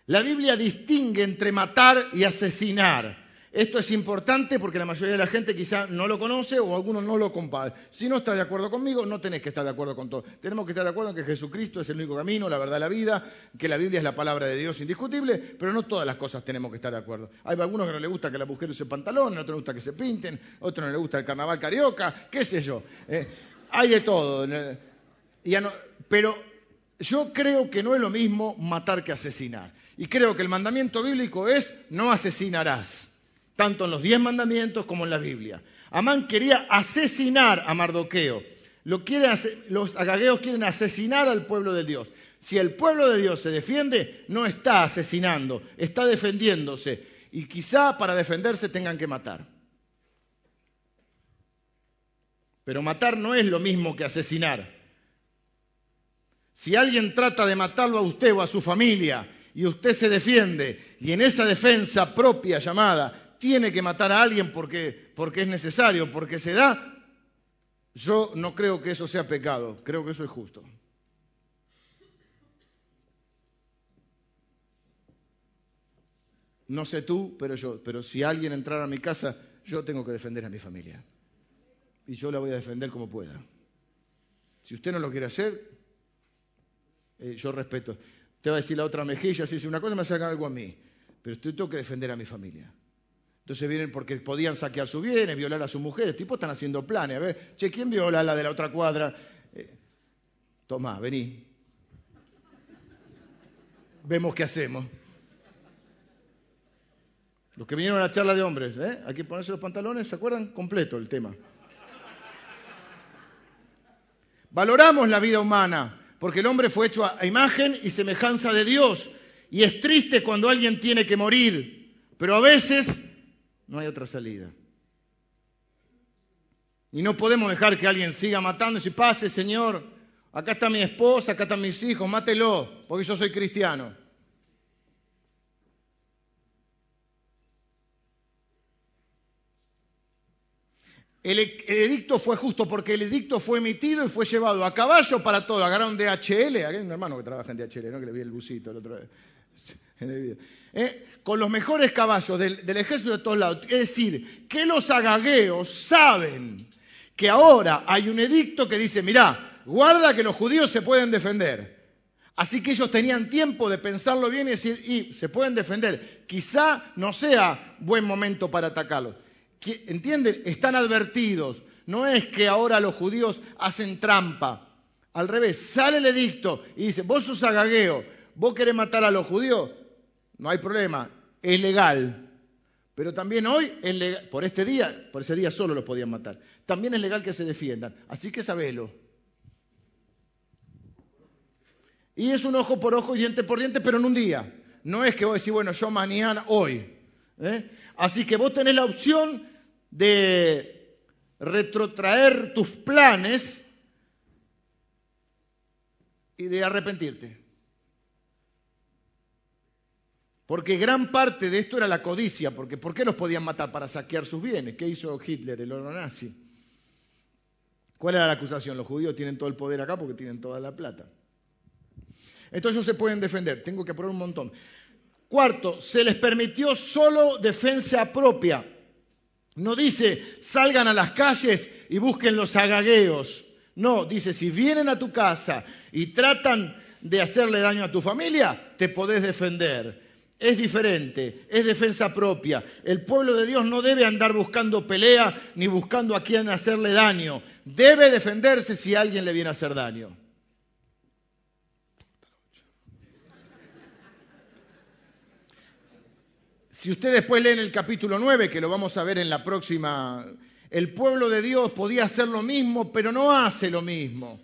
La Biblia distingue entre matar y asesinar. Esto es importante porque la mayoría de la gente quizá no lo conoce o algunos no lo compadre. Si no estás de acuerdo conmigo, no tenés que estar de acuerdo con todo. Tenemos que estar de acuerdo en que Jesucristo es el único camino, la verdad, la vida, que la Biblia es la palabra de Dios indiscutible, pero no todas las cosas tenemos que estar de acuerdo. Hay algunos que no les gusta que la mujer use pantalones, otros les gusta que se pinten, otros no les gusta el carnaval carioca, qué sé yo. Eh, hay de todo. pero yo creo que no es lo mismo matar que asesinar. Y creo que el mandamiento bíblico es no asesinarás tanto en los diez mandamientos como en la Biblia. Amán quería asesinar a Mardoqueo. los agagueos quieren asesinar al pueblo de Dios. Si el pueblo de Dios se defiende, no está asesinando, está defendiéndose. Y quizá para defenderse tengan que matar. Pero matar no es lo mismo que asesinar. Si alguien trata de matarlo a usted o a su familia y usted se defiende y en esa defensa propia llamada tiene que matar a alguien porque, porque es necesario, porque se da, yo no creo que eso sea pecado, creo que eso es justo. No sé tú, pero yo, pero si alguien entrara a mi casa, yo tengo que defender a mi familia. Y yo la voy a defender como pueda. Si usted no lo quiere hacer, eh, yo respeto. Te va a decir la otra mejilla, si dice una cosa me saca algo a mí, pero yo tengo que defender a mi familia. Entonces vienen porque podían saquear sus bienes, violar a sus mujeres. Tipo están haciendo planes. A ver, che, ¿quién viola a la de la otra cuadra? Eh, Tomá, vení. Vemos qué hacemos. Los que vinieron a la charla de hombres, ¿eh? Hay que ponerse los pantalones, ¿se acuerdan? Completo el tema. Valoramos la vida humana, porque el hombre fue hecho a imagen y semejanza de Dios. Y es triste cuando alguien tiene que morir, pero a veces no hay otra salida. Y no podemos dejar que alguien siga matando y pase, Señor, acá está mi esposa, acá están mis hijos, mátelo, porque yo soy cristiano. El edicto fue justo porque el edicto fue emitido y fue llevado a caballo para todo. Agarraron DHL, hay un hermano que trabaja en DHL, ¿no? que le vi el busito el otro día. ¿Eh? Con los mejores caballos del, ejército de todos lados. Es decir, que los agagueos saben que ahora hay un edicto que dice, mirá, guarda que los judíos se pueden defender. Así que ellos tenían tiempo de pensarlo bien y decir, y se pueden defender. Quizá no sea buen momento para atacarlos. ¿Entienden? Están advertidos. No es que ahora los judíos hacen trampa. Al revés, sale el edicto y dice, vos sos agagueo, vos querés matar a los judíos, no hay problema, es legal. Pero también hoy, por este día, por ese día solo los podían matar. También es legal que se defiendan. Así que sabelo. Y es un ojo por ojo y diente por diente, pero en un día. No es que vos decís, bueno, yo mañana, hoy. ¿eh? Así que vos tenés la opción de retrotraer tus planes y de arrepentirte. Porque gran parte de esto era la codicia, porque ¿por qué los podían matar? Para saquear sus bienes. ¿Qué hizo Hitler, el oro nazi? ¿Cuál era la acusación? Los judíos tienen todo el poder acá porque tienen toda la plata. Entonces ellos se pueden defender. Tengo que aprobar un montón. Cuarto, se les permitió solo defensa propia. No dice salgan a las calles y busquen los agagueos. No, dice si vienen a tu casa y tratan de hacerle daño a tu familia, te podés defender es diferente, es defensa propia. El pueblo de Dios no debe andar buscando pelea ni buscando a quién hacerle daño. Debe defenderse si alguien le viene a hacer daño. Si usted después lee en el capítulo 9, que lo vamos a ver en la próxima, el pueblo de Dios podía hacer lo mismo, pero no hace lo mismo.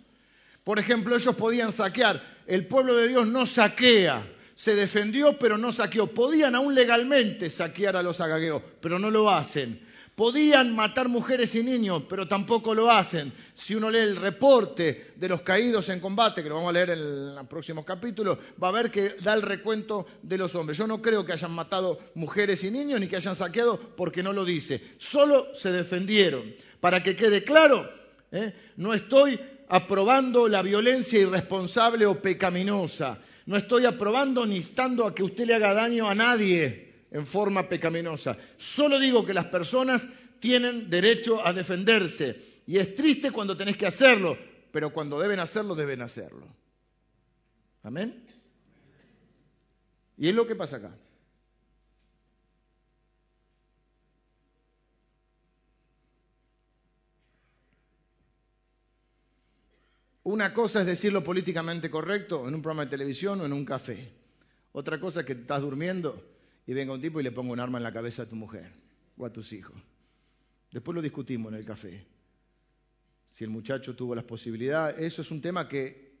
Por ejemplo, ellos podían saquear. El pueblo de Dios no saquea se defendió pero no saqueó. Podían aún legalmente saquear a los agagueos, pero no lo hacen. Podían matar mujeres y niños, pero tampoco lo hacen. Si uno lee el reporte de los caídos en combate, que lo vamos a leer en el próximo capítulo, va a ver que da el recuento de los hombres. Yo no creo que hayan matado mujeres y niños ni que hayan saqueado porque no lo dice. Solo se defendieron. Para que quede claro, ¿eh? no estoy aprobando la violencia irresponsable o pecaminosa. No estoy aprobando ni estando a que usted le haga daño a nadie en forma pecaminosa. Solo digo que las personas tienen derecho a defenderse. Y es triste cuando tenés que hacerlo, pero cuando deben hacerlo, deben hacerlo. Amén. Y es lo que pasa acá. Una cosa es decirlo políticamente correcto en un programa de televisión o en un café. Otra cosa es que estás durmiendo y venga un tipo y le ponga un arma en la cabeza a tu mujer o a tus hijos. Después lo discutimos en el café. Si el muchacho tuvo las posibilidades, eso es un tema que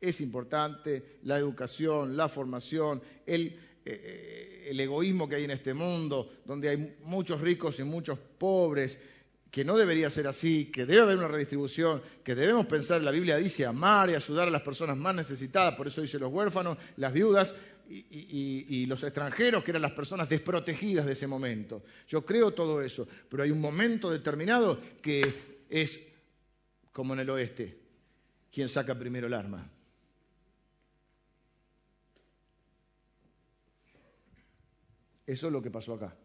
es importante, la educación, la formación, el, eh, eh, el egoísmo que hay en este mundo, donde hay muchos ricos y muchos pobres, que no debería ser así, que debe haber una redistribución, que debemos pensar, la Biblia dice amar y ayudar a las personas más necesitadas, por eso dice los huérfanos, las viudas y, y, los extranjeros, que eran las personas desprotegidas de ese momento. Yo creo todo eso, pero hay un momento determinado que es, como en el oeste, quien saca primero el arma. Eso es lo que pasó acá.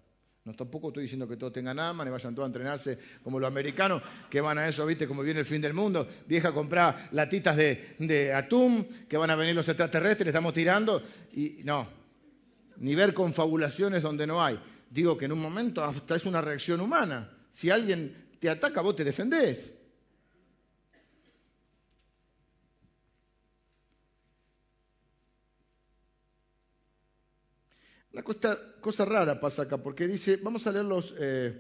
No tampoco estoy diciendo que todos tengan armas, y vayan todos a entrenarse como los americanos, que van a eso, viste, como viene el fin del mundo, vieja comprar latitas de, atún, que van a venir los extraterrestres, estamos tirando, y no, ni ver confabulaciones donde no hay. Digo que en un momento hasta es una reacción humana. Si alguien te ataca, vos te defendés. Una cosa, rara pasa acá, porque dice, vamos a leer los, eh,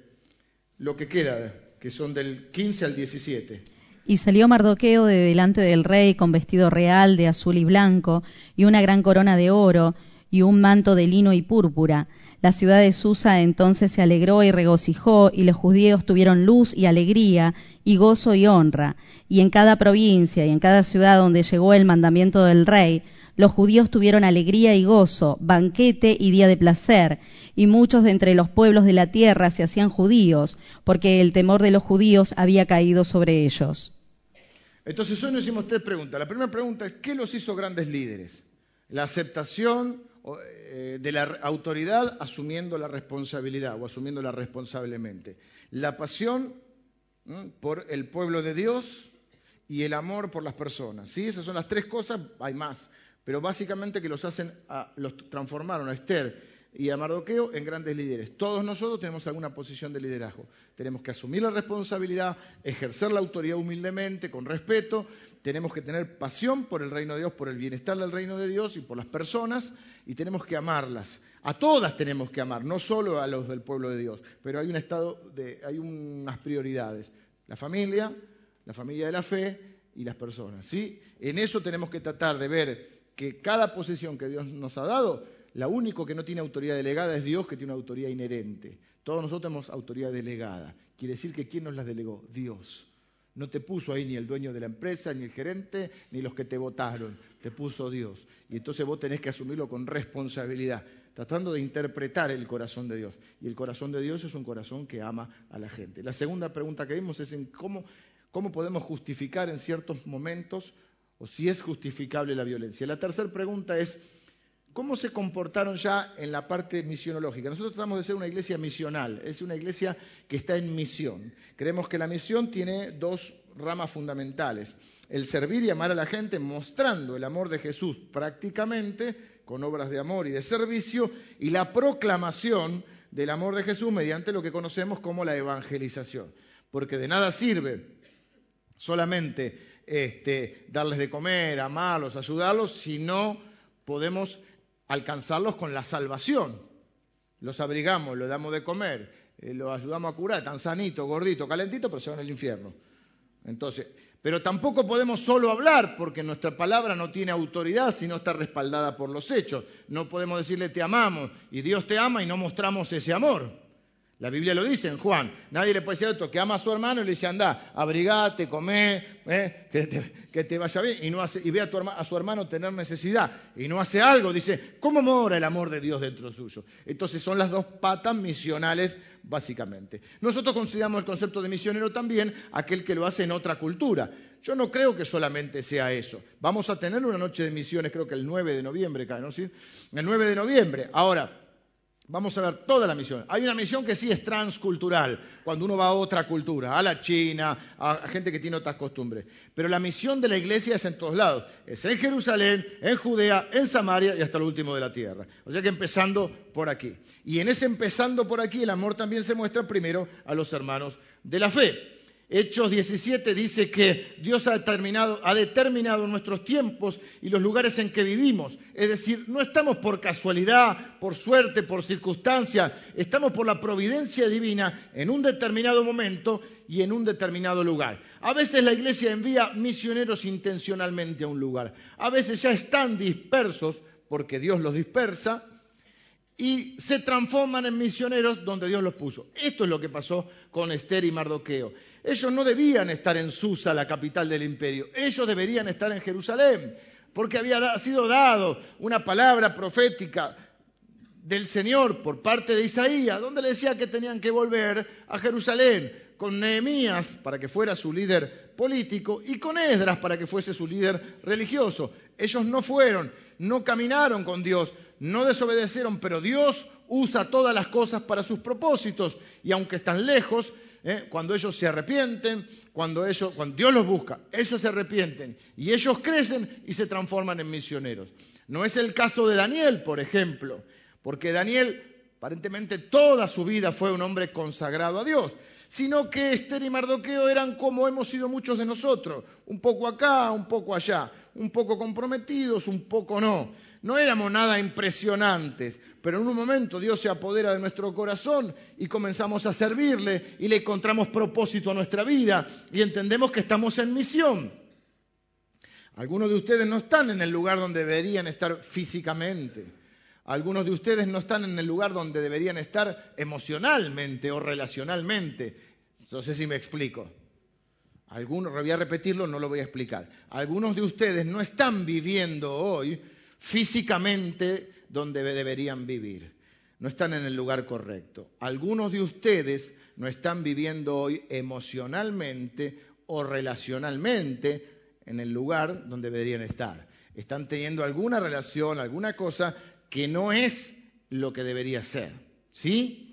lo que queda, que son del 15 al 17. Y salió Mardoqueo de delante del rey con vestido real de azul y blanco, y una gran corona de oro, y un manto de lino y púrpura. La ciudad de Susa entonces se alegró y regocijó, y los judíos tuvieron luz y alegría, y gozo y honra. Y en cada provincia y en cada ciudad donde llegó el mandamiento del rey, los judíos tuvieron alegría y gozo, banquete y día de placer, y muchos de entre los pueblos de la tierra se hacían judíos, porque el temor de los judíos había caído sobre ellos. Entonces hoy nos hicimos tres preguntas. La primera pregunta es, ¿qué los hizo grandes líderes? La aceptación eh, de la autoridad asumiendo la responsabilidad o asumiéndola responsablemente. La pasión por el pueblo de Dios y el amor por las personas. ¿sí? Esas son las tres cosas, hay más, pero básicamente que los hacen, los transformaron a Esther y a Mardoqueo en grandes líderes. Todos nosotros tenemos alguna posición de liderazgo. Tenemos que asumir la responsabilidad, ejercer la autoridad humildemente, con respeto. Tenemos que tener pasión por el reino de Dios, por el bienestar del reino de Dios y por las personas, y tenemos que amarlas. A todas tenemos que amar, no solo a los del pueblo de Dios, pero hay un estado de, hay unas prioridades. La familia, la familia de la fe y las personas. ¿sí? En eso tenemos que tratar de ver que cada posición que Dios nos ha dado la único que no tiene autoridad delegada es Dios, que tiene una autoridad inherente. Todos nosotros tenemos autoridad delegada. Quiere decir que ¿quién nos la delegó? Dios. No te puso ahí ni el dueño de la empresa, ni el gerente, ni los que te votaron. Te puso Dios. Y entonces vos tenés que asumirlo con responsabilidad, tratando de interpretar el corazón de Dios. Y el corazón de Dios es un corazón que ama a la gente. La segunda pregunta que vimos es en cómo, cómo podemos justificar en ciertos momentos o si es justificable la violencia. La tercera pregunta es ¿Cómo se comportaron ya en la parte misionológica? Nosotros tratamos de ser una iglesia misional, es una iglesia que está en misión. Creemos que la misión tiene dos ramas fundamentales. El servir y amar a la gente mostrando el amor de Jesús prácticamente, con obras de amor y de servicio, y la proclamación del amor de Jesús mediante lo que conocemos como la evangelización. Porque de nada sirve solamente este, darles de comer, amarlos, ayudarlos, si no podemos alcanzarlos con la salvación. Los abrigamos, les damos de comer, eh, los ayudamos a curar, tan sanito, gordito, calentito, pero se van al infierno. Entonces, pero tampoco podemos solo hablar porque nuestra palabra no tiene autoridad si no está respaldada por los hechos. No podemos decirle te amamos y Dios te ama y no mostramos ese amor. La Biblia lo dice en Juan. Nadie le puede decir a otro que ama a su hermano y le dice, anda, abrigate, comé, eh, que, te, vaya bien. Y, y ve a, tu, a, su hermano tener necesidad y no hace algo. Dice, ¿cómo mora el amor de Dios dentro suyo? Entonces son las dos patas misionales, básicamente. Nosotros consideramos el concepto de misionero también aquel que lo hace en otra cultura. Yo no creo que solamente sea eso. Vamos a tener una noche de misiones, creo que el 9 de noviembre, ¿no? ¿Sí? El 9 de noviembre. Ahora, Vamos a ver toda la misión. Hay una misión que sí es transcultural, cuando uno va a otra cultura, a la China, a gente que tiene otras costumbres. Pero la misión de la iglesia es en todos lados. Es en Jerusalén, en Judea, en Samaria y hasta lo último de la tierra. O sea que empezando por aquí. Y en ese empezando por aquí, el amor también se muestra primero a los hermanos de la fe. Hechos 17 dice que Dios ha determinado, ha determinado nuestros tiempos y los lugares en que vivimos. Es decir, no estamos por casualidad, por suerte, por circunstancia, estamos por la providencia divina en un determinado momento y en un determinado lugar. A veces la iglesia envía misioneros intencionalmente a un lugar. A veces ya están dispersos porque Dios los dispersa y se transforman en misioneros donde Dios los puso. Esto es lo que pasó con Esther y Mardoqueo. Ellos no debían estar en Susa, la capital del imperio. Ellos deberían estar en Jerusalén, porque había sido dado una palabra profética del Señor por parte de Isaías, donde le decía que tenían que volver a Jerusalén con Nehemías para que fuera su líder político y con Esdras para que fuese su líder religioso. Ellos no fueron, no caminaron con Dios, no desobedecieron, pero Dios usa todas las cosas para sus propósitos y aunque están lejos, ¿eh? cuando ellos se arrepienten, cuando, cuando Dios los busca, ellos se arrepienten y ellos crecen y se transforman en misioneros. No es el caso de Daniel, por ejemplo, porque Daniel aparentemente toda su vida fue un hombre consagrado a Dios. sino que Esther y Mardoqueo eran como hemos sido muchos de nosotros, un poco acá, un poco allá, un poco comprometidos, un poco no. No éramos nada impresionantes, pero en un momento Dios se apodera de nuestro corazón y comenzamos a servirle y le encontramos propósito a nuestra vida y entendemos que estamos en misión. Algunos de ustedes no están en el lugar donde deberían estar físicamente. Algunos de ustedes no están en el lugar donde deberían estar emocionalmente o relacionalmente. No sé si me explico. Algunos, voy a repetirlo, no lo voy a explicar. Algunos de ustedes no están viviendo hoy físicamente donde deberían vivir. No están en el lugar correcto. Algunos de ustedes no están viviendo hoy emocionalmente o relacionalmente en el lugar donde deberían estar. Están teniendo alguna relación, alguna cosa que no es lo que debería ser. ¿Sí?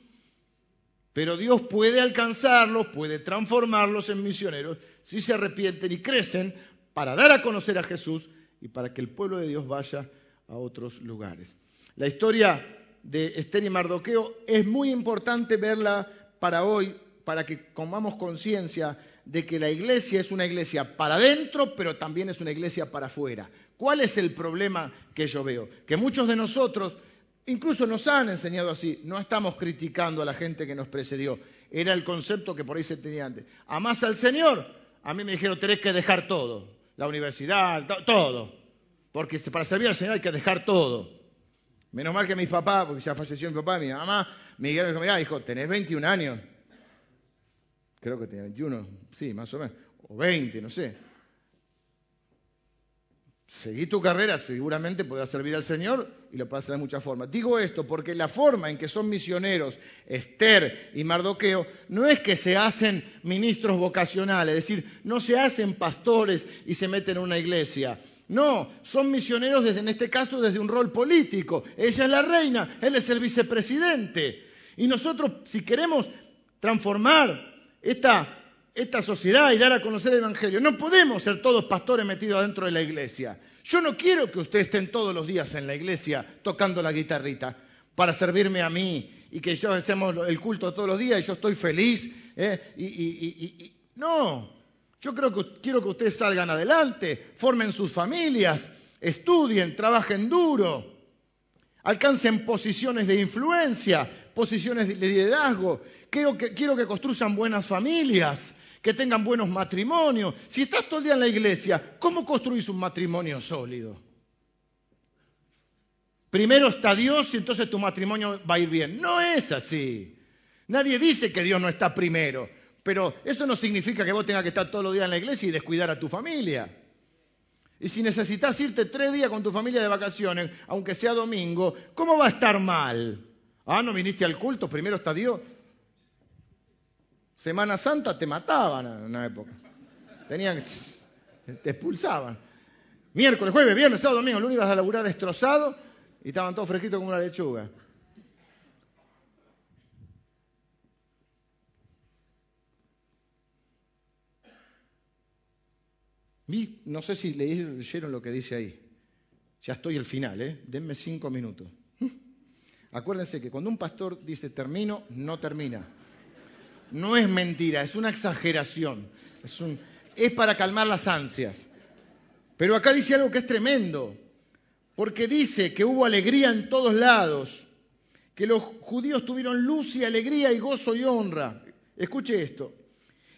Pero Dios puede alcanzarlos, puede transformarlos en misioneros si se arrepienten y crecen para dar a conocer a Jesús y para que el pueblo de Dios vaya a otros lugares. La historia de Esther y Mardoqueo es muy importante verla para hoy, para que tomamos conciencia de que la iglesia es una iglesia para adentro, pero también es una iglesia para afuera. ¿Cuál es el problema que yo veo? Que muchos de nosotros, incluso nos han enseñado así, no estamos criticando a la gente que nos precedió. Era el concepto que por ahí se tenía antes. Amás al Señor, a mí me dijeron, tenés que dejar todo. La universidad, todo. Porque para servir al Señor hay que dejar todo. Menos mal que mis papás, porque ya falleció mi papá, mi mamá, me dijeron, mirá, hijo, tenés 21 años creo que tenía 21, sí, más o menos, o 20, no sé. Seguí tu carrera, seguramente podrás servir al Señor y lo puedes hacer de muchas formas. Digo esto porque la forma en que son misioneros Esther y Mardoqueo no es que se hacen ministros vocacionales, es decir, no se hacen pastores y se meten en una iglesia. No, son misioneros desde, en este caso desde un rol político. Ella es la reina, él es el vicepresidente. Y nosotros, si queremos transformar esta, esta sociedad y dar a conocer el Evangelio. No podemos ser todos pastores metidos dentro de la iglesia. Yo no quiero que ustedes estén todos los días en la iglesia tocando la guitarrita para servirme a mí y que yo hacemos el culto todos los días y yo estoy feliz. ¿eh? No, yo creo que quiero que ustedes salgan adelante, formen sus familias, estudien, trabajen duro, alcancen posiciones de influencia, posiciones de liderazgo, Quiero que, quiero que construyan buenas familias, que tengan buenos matrimonios. Si estás todo el día en la iglesia, ¿cómo construís un matrimonio sólido? Primero está Dios y entonces tu matrimonio va a ir bien. No es así. Nadie dice que Dios no está primero, pero eso no significa que vos tengas que estar todos los días en la iglesia y descuidar a tu familia. Y si necesitas irte tres días con tu familia de vacaciones, aunque sea domingo, ¿cómo va a estar mal? Ah, no viniste al culto, primero está Dios. Semana Santa te mataban en una época. Tenían, te expulsaban. Miércoles, jueves, viernes, sábado, domingo, lunes ibas a laburar destrozado y estaban todos fresquitos como una lechuga. No sé si leyeron lo que dice ahí. Ya estoy al final, ¿eh? Denme cinco minutos. Acuérdense que cuando un pastor dice termino, no termina no es mentira, es una exageración. Es, para calmar las ansias. Pero acá dice algo que es tremendo, porque dice que hubo alegría en todos lados, que los judíos tuvieron luz y alegría y gozo y honra. Escuche esto.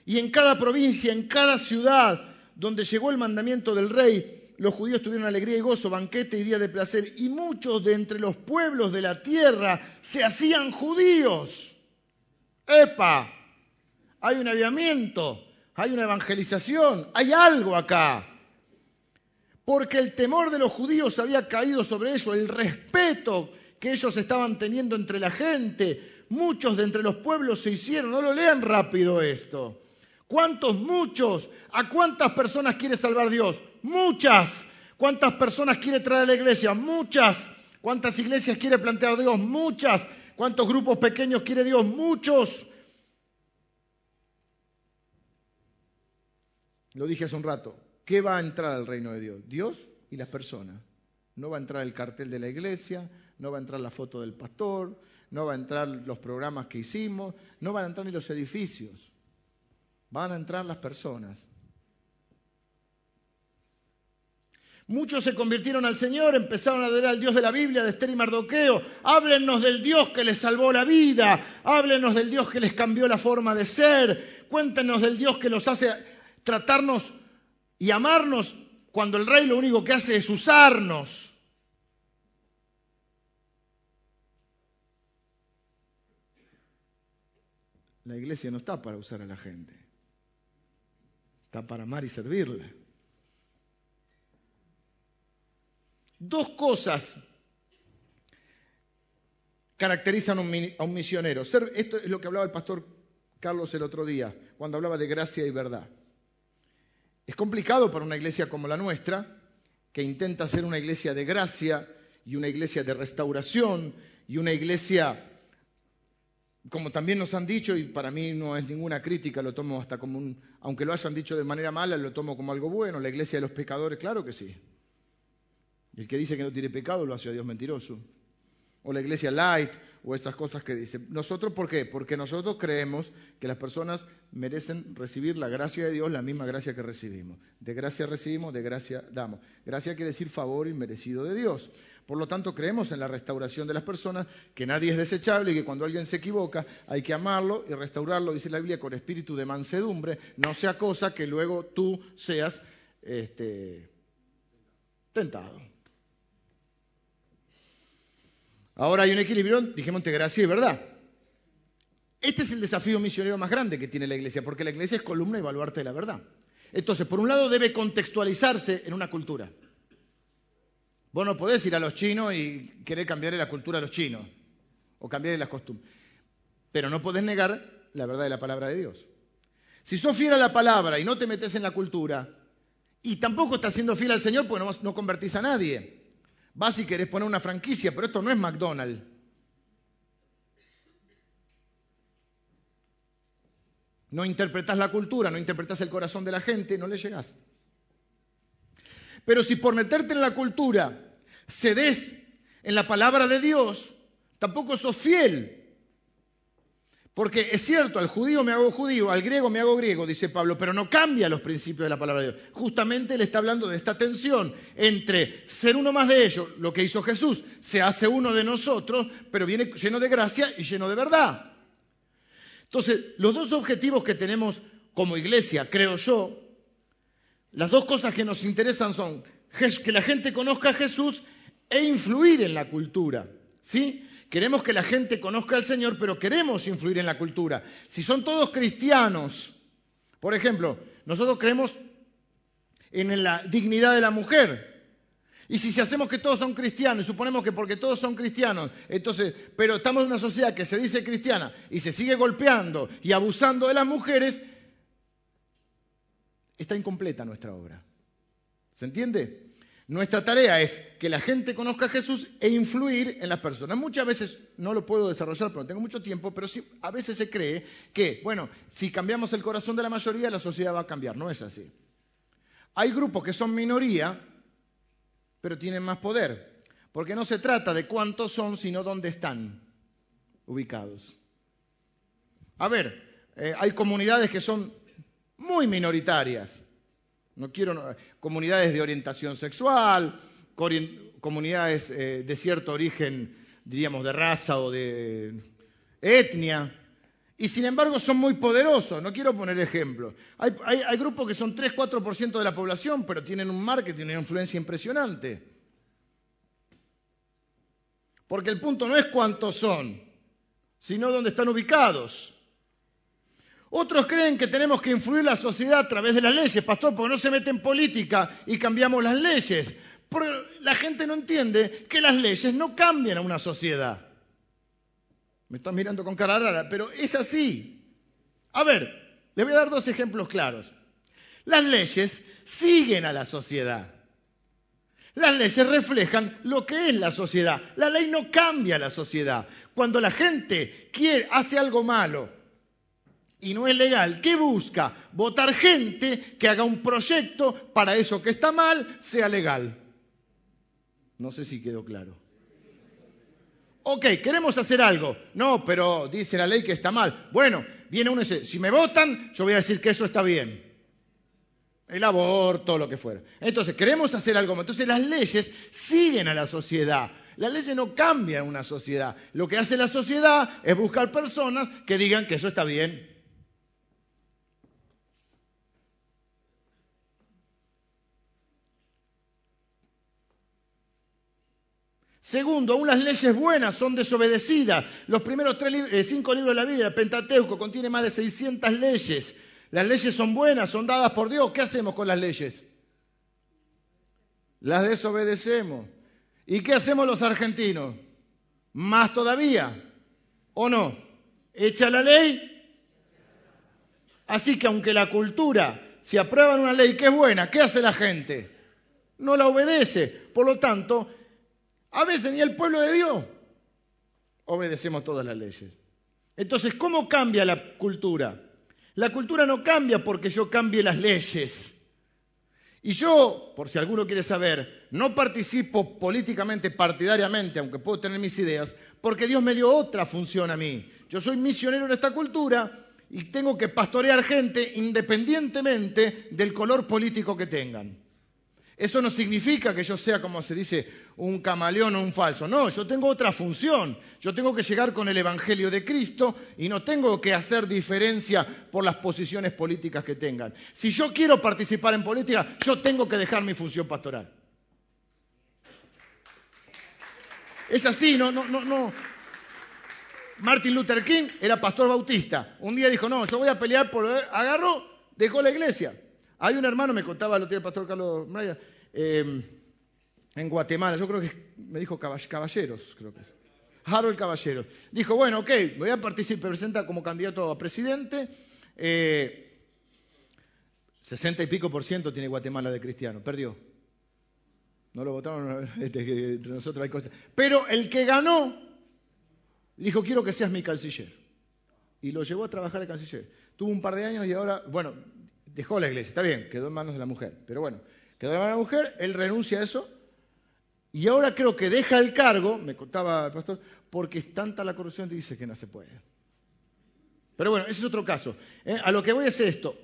Y en cada provincia, en cada ciudad donde llegó el mandamiento del rey, los judíos tuvieron alegría y gozo, banquete y día de placer, y muchos de entre los pueblos de la tierra se hacían judíos. ¡Epa! Hay un aviamiento, hay una evangelización, hay algo acá. Porque el temor de los judíos había caído sobre ellos, el respeto que ellos estaban teniendo entre la gente. Muchos de entre los pueblos se hicieron, no lo lean rápido esto. ¿Cuántos muchos? ¿A cuántas personas quiere salvar Dios? Muchas. ¿Cuántas personas quiere traer a la iglesia? Muchas. ¿Cuántas iglesias quiere plantear Dios? Muchas. ¿Cuántos grupos pequeños quiere Dios? Muchos. Lo dije hace un rato. ¿Qué va a entrar al reino de Dios? Dios y las personas. No va a entrar el cartel de la iglesia, no va a entrar la foto del pastor, no va a entrar los programas que hicimos, no van a entrar ni los edificios. Van a entrar las personas. Muchos se convirtieron al Señor, empezaron a adorar al Dios de la Biblia, de Esther y Mardoqueo. Háblenos del Dios que les salvó la vida. Háblenos del Dios que les cambió la forma de ser. Cuéntenos del Dios que los hace tratarnos y amarnos cuando el Rey lo único que hace es usarnos. La iglesia no está para usar a la gente. Está para amar y servirla. Dos cosas caracterizan a un misionero. esto es lo que hablaba el pastor Carlos el otro día, cuando hablaba de gracia y verdad. Es complicado para una iglesia como la nuestra, que intenta ser una iglesia de gracia y una iglesia de restauración y una iglesia, como también nos han dicho, y para mí no es ninguna crítica, lo tomo hasta como un, aunque lo hayan dicho de manera mala, lo tomo como algo bueno, la iglesia de los pecadores, claro que sí. El que dice que no tiene pecado lo hace a Dios mentiroso. O la iglesia light, o esas cosas que dice. Nosotros, ¿por qué? Porque nosotros creemos que las personas merecen recibir la gracia de Dios, la misma gracia que recibimos. De gracia recibimos, de gracia damos. Gracia quiere decir favor inmerecido de Dios. Por lo tanto, creemos en la restauración de las personas, que nadie es desechable y que cuando alguien se equivoca hay que amarlo y restaurarlo, dice la Biblia, con espíritu de mansedumbre, no sea cosa que luego tú seas este, tentado. Ahora hay un equilibrio, dijimos entre gracia y verdad. Este es el desafío misionero más grande que tiene la iglesia, porque la iglesia es columna y baluarte de la verdad. Entonces, por un lado, debe contextualizarse en una cultura. Vos no podés ir a los chinos y querer cambiarle la cultura a los chinos, o cambiarle las costumbres. Pero no podés negar la verdad de la palabra de Dios. Si sos fiel a la palabra y no te metes en la cultura, y tampoco estás siendo fiel al Señor, pues no, no convertís a nadie. Vas y querés poner una franquicia, pero esto no es McDonald's. No interpretás la cultura, no interpretás el corazón de la gente, no le llegás. Pero si por meterte en la cultura cedes en la palabra de Dios, tampoco sos fiel porque es cierto, al judío me hago judío, al griego me hago griego, dice Pablo, pero no cambia los principios de la palabra de Dios. Justamente él está hablando de esta tensión entre ser uno más de ellos, lo que hizo Jesús, se hace uno de nosotros, pero viene lleno de gracia y lleno de verdad. Entonces, los dos objetivos que tenemos como iglesia, creo yo, las dos cosas que nos interesan son que la gente conozca a Jesús e influir en la cultura. ¿Sí? Queremos que la gente conozca al Señor, pero queremos influir en la cultura. Si son todos cristianos, por ejemplo, nosotros creemos en la dignidad de la mujer. Y si, hacemos que todos son cristianos, y suponemos que porque todos son cristianos, entonces, pero estamos en una sociedad que se dice cristiana y se sigue golpeando y abusando de las mujeres, está incompleta nuestra obra. ¿Se entiende? Nuestra tarea es que la gente conozca a Jesús e influir en las personas. Muchas veces no lo puedo desarrollar no tengo mucho tiempo, pero sí, a veces se cree que, bueno, si cambiamos el corazón de la mayoría, la sociedad va a cambiar. No es así. Hay grupos que son minoría, pero tienen más poder. Porque no se trata de cuántos son, sino dónde están ubicados. A ver, eh, hay comunidades que son muy minoritarias no quiero comunidades de orientación sexual, comunidades eh, de cierto origen, diríamos, de raza o de etnia. Y sin embargo son muy poderosos. No quiero poner ejemplos. Hay, grupos que son 3-4% de la población, pero tienen un marketing, una influencia impresionante. Porque el punto no es cuántos son, sino dónde están ubicados. Otros creen que tenemos que influir la sociedad a través de las leyes, pastor, porque no se mete en política y cambiamos las leyes. Pero la gente no entiende que las leyes no cambian a una sociedad. Me están mirando con cara rara, pero es así. A ver, les voy a dar dos ejemplos claros. Las leyes siguen a la sociedad. Las leyes reflejan lo que es la sociedad. La ley no cambia a la sociedad. Cuando la gente quiere, hace algo malo y no es legal, ¿qué busca? Votar gente que haga un proyecto para eso que está mal sea legal. No sé si quedó claro. Ok, queremos hacer algo. No, pero dice la ley que está mal. Bueno, viene uno y dice, si me votan, yo voy a decir que eso está bien. El aborto, lo que fuera. Entonces, queremos hacer algo. Entonces, las leyes siguen a la sociedad. Las leyes no cambian una sociedad. Lo que hace la sociedad es buscar personas que digan que eso está bien. Segundo, aún las leyes buenas son desobedecidas. Los primeros eh, cinco libros de la Biblia, el Pentateuco, contiene más de 600 leyes. Las leyes son buenas, son dadas por Dios. ¿Qué hacemos con las leyes? Las desobedecemos. ¿Y qué hacemos los argentinos? Más todavía. ¿O no? Echa la ley. Así que aunque la cultura, si aprueban una ley que es buena, ¿qué hace la gente? No la obedece. Por lo tanto, a veces ni el pueblo de Dios obedecemos todas las leyes. Entonces, ¿cómo cambia la cultura? La cultura no cambia porque yo cambie las leyes. Y yo, por si alguno quiere saber, no participo políticamente, partidariamente, aunque puedo tener mis ideas, porque Dios me dio otra función a mí. Yo soy misionero en esta cultura y tengo que pastorear gente independientemente del color político que tengan. Eso no significa que yo sea, como se dice, un camaleón o un falso. No, yo tengo otra función. Yo tengo que llegar con el Evangelio de Cristo y no tengo que hacer diferencia por las posiciones políticas que tengan. Si yo quiero participar en política, yo tengo que dejar mi función pastoral. Es así, no, no, no, no. Martin Luther King era pastor bautista. Un día dijo, no, yo voy a pelear por... Agarró, dejó la iglesia. Hay un hermano, me contaba, lo tiene el pastor Carlos Maya, em, en Guatemala, yo creo que me dijo caballeros, creo que es. Harold Caballeros. Dijo, bueno, ok, voy a participar, presenta como candidato a presidente. Eh, 60 y pico por ciento tiene Guatemala de cristiano, perdió. No lo votaron, este, entre nosotros hay cosas. Pero el que ganó, dijo, quiero que seas mi canciller. Y lo llevó a trabajar de canciller. Tuvo un par de años y ahora, bueno, dejó la iglesia, está bien, quedó en manos de la mujer, pero bueno, quedó en manos de la mujer, él renuncia a eso y ahora creo que deja el cargo, me contaba el pastor, porque es tanta la corrupción que dice que no se puede. Pero bueno, ese es otro caso. ¿eh? A lo que voy es esto.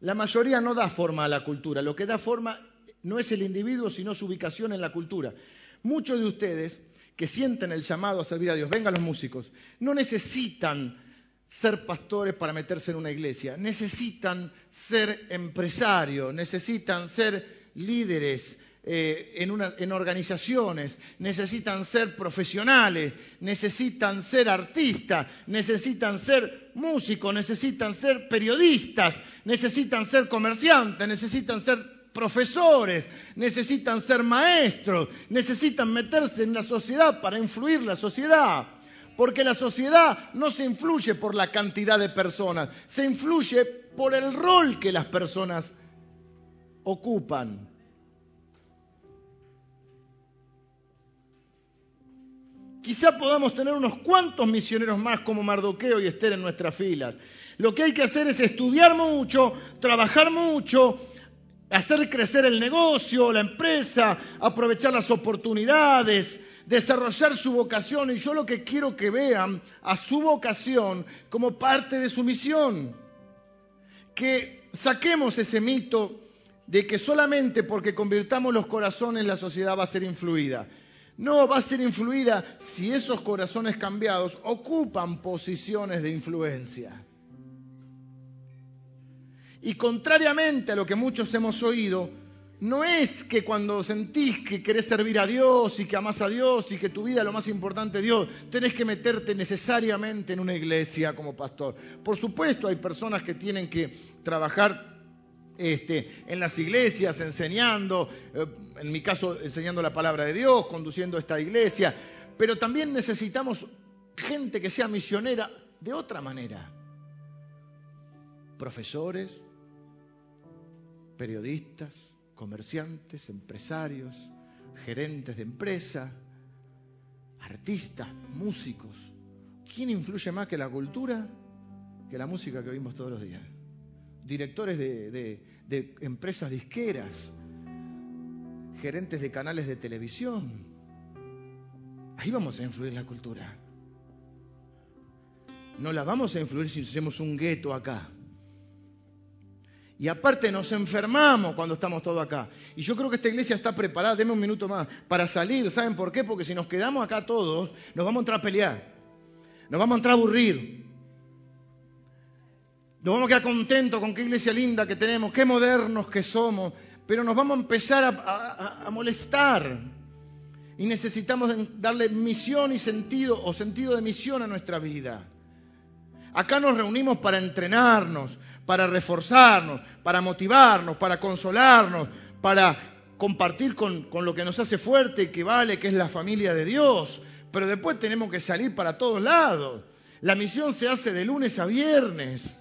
La mayoría no da forma a la cultura, lo que da forma no es el individuo, sino su ubicación en la cultura. Muchos de ustedes que sienten el llamado a servir a Dios, vengan los músicos, no necesitan ser pastores para meterse en una iglesia, necesitan ser empresarios, necesitan ser líderes eh, en, en organizaciones, necesitan ser profesionales, necesitan ser artistas, necesitan ser músicos, necesitan ser periodistas, necesitan ser comerciantes, necesitan ser profesores, necesitan ser maestros, necesitan meterse en la sociedad para influir la sociedad. Porque la sociedad no se influye por la cantidad de personas, se influye por el rol que las personas ocupan. Quizá podamos tener unos cuantos misioneros más como Mardoqueo y Esther en nuestras filas. Lo que hay que hacer es estudiar mucho, trabajar mucho, hacer crecer el negocio, la empresa, aprovechar las oportunidades, desarrollar su vocación. Y yo lo que quiero que vean a su vocación como parte de su misión. Que saquemos ese mito de que solamente porque convirtamos los corazones la sociedad va a ser influida. No, va a ser influida si esos corazones cambiados ocupan posiciones de influencia. Y contrariamente a lo que muchos hemos oído, no es que cuando sentís que querés servir a Dios y que amás a Dios y que tu vida es lo más importante de Dios, tenés que meterte necesariamente en una iglesia como pastor. Por supuesto, hay personas que tienen que trabajar este, en las iglesias, enseñando, eh, en mi caso, enseñando la palabra de Dios, conduciendo esta iglesia, pero también necesitamos gente que sea misionera de otra manera. Profesores, periodistas, comerciantes, empresarios, gerentes de empresa, artistas, músicos. ¿Quién influye más que la cultura que la música que oímos todos los días? directores de, de empresas disqueras, gerentes de canales de televisión. Ahí vamos a influir la cultura. No la vamos a influir si hacemos un gueto acá. Y aparte nos enfermamos cuando estamos todos acá. Y yo creo que esta iglesia está preparada, denme un minuto más, para salir. ¿Saben por qué? Porque si nos quedamos acá todos, nos vamos a entrar a pelear. Nos vamos a entrar a aburrir. Nos vamos a quedar contentos con qué iglesia linda que tenemos, qué modernos que somos. Pero nos vamos a empezar a, a molestar. Y necesitamos darle misión y sentido o sentido de misión a nuestra vida. Acá nos reunimos para entrenarnos, para reforzarnos, para motivarnos, para consolarnos, para compartir con, lo que nos hace fuerte y que vale, que es la familia de Dios. Pero después tenemos que salir para todos lados. La misión se hace de lunes a viernes.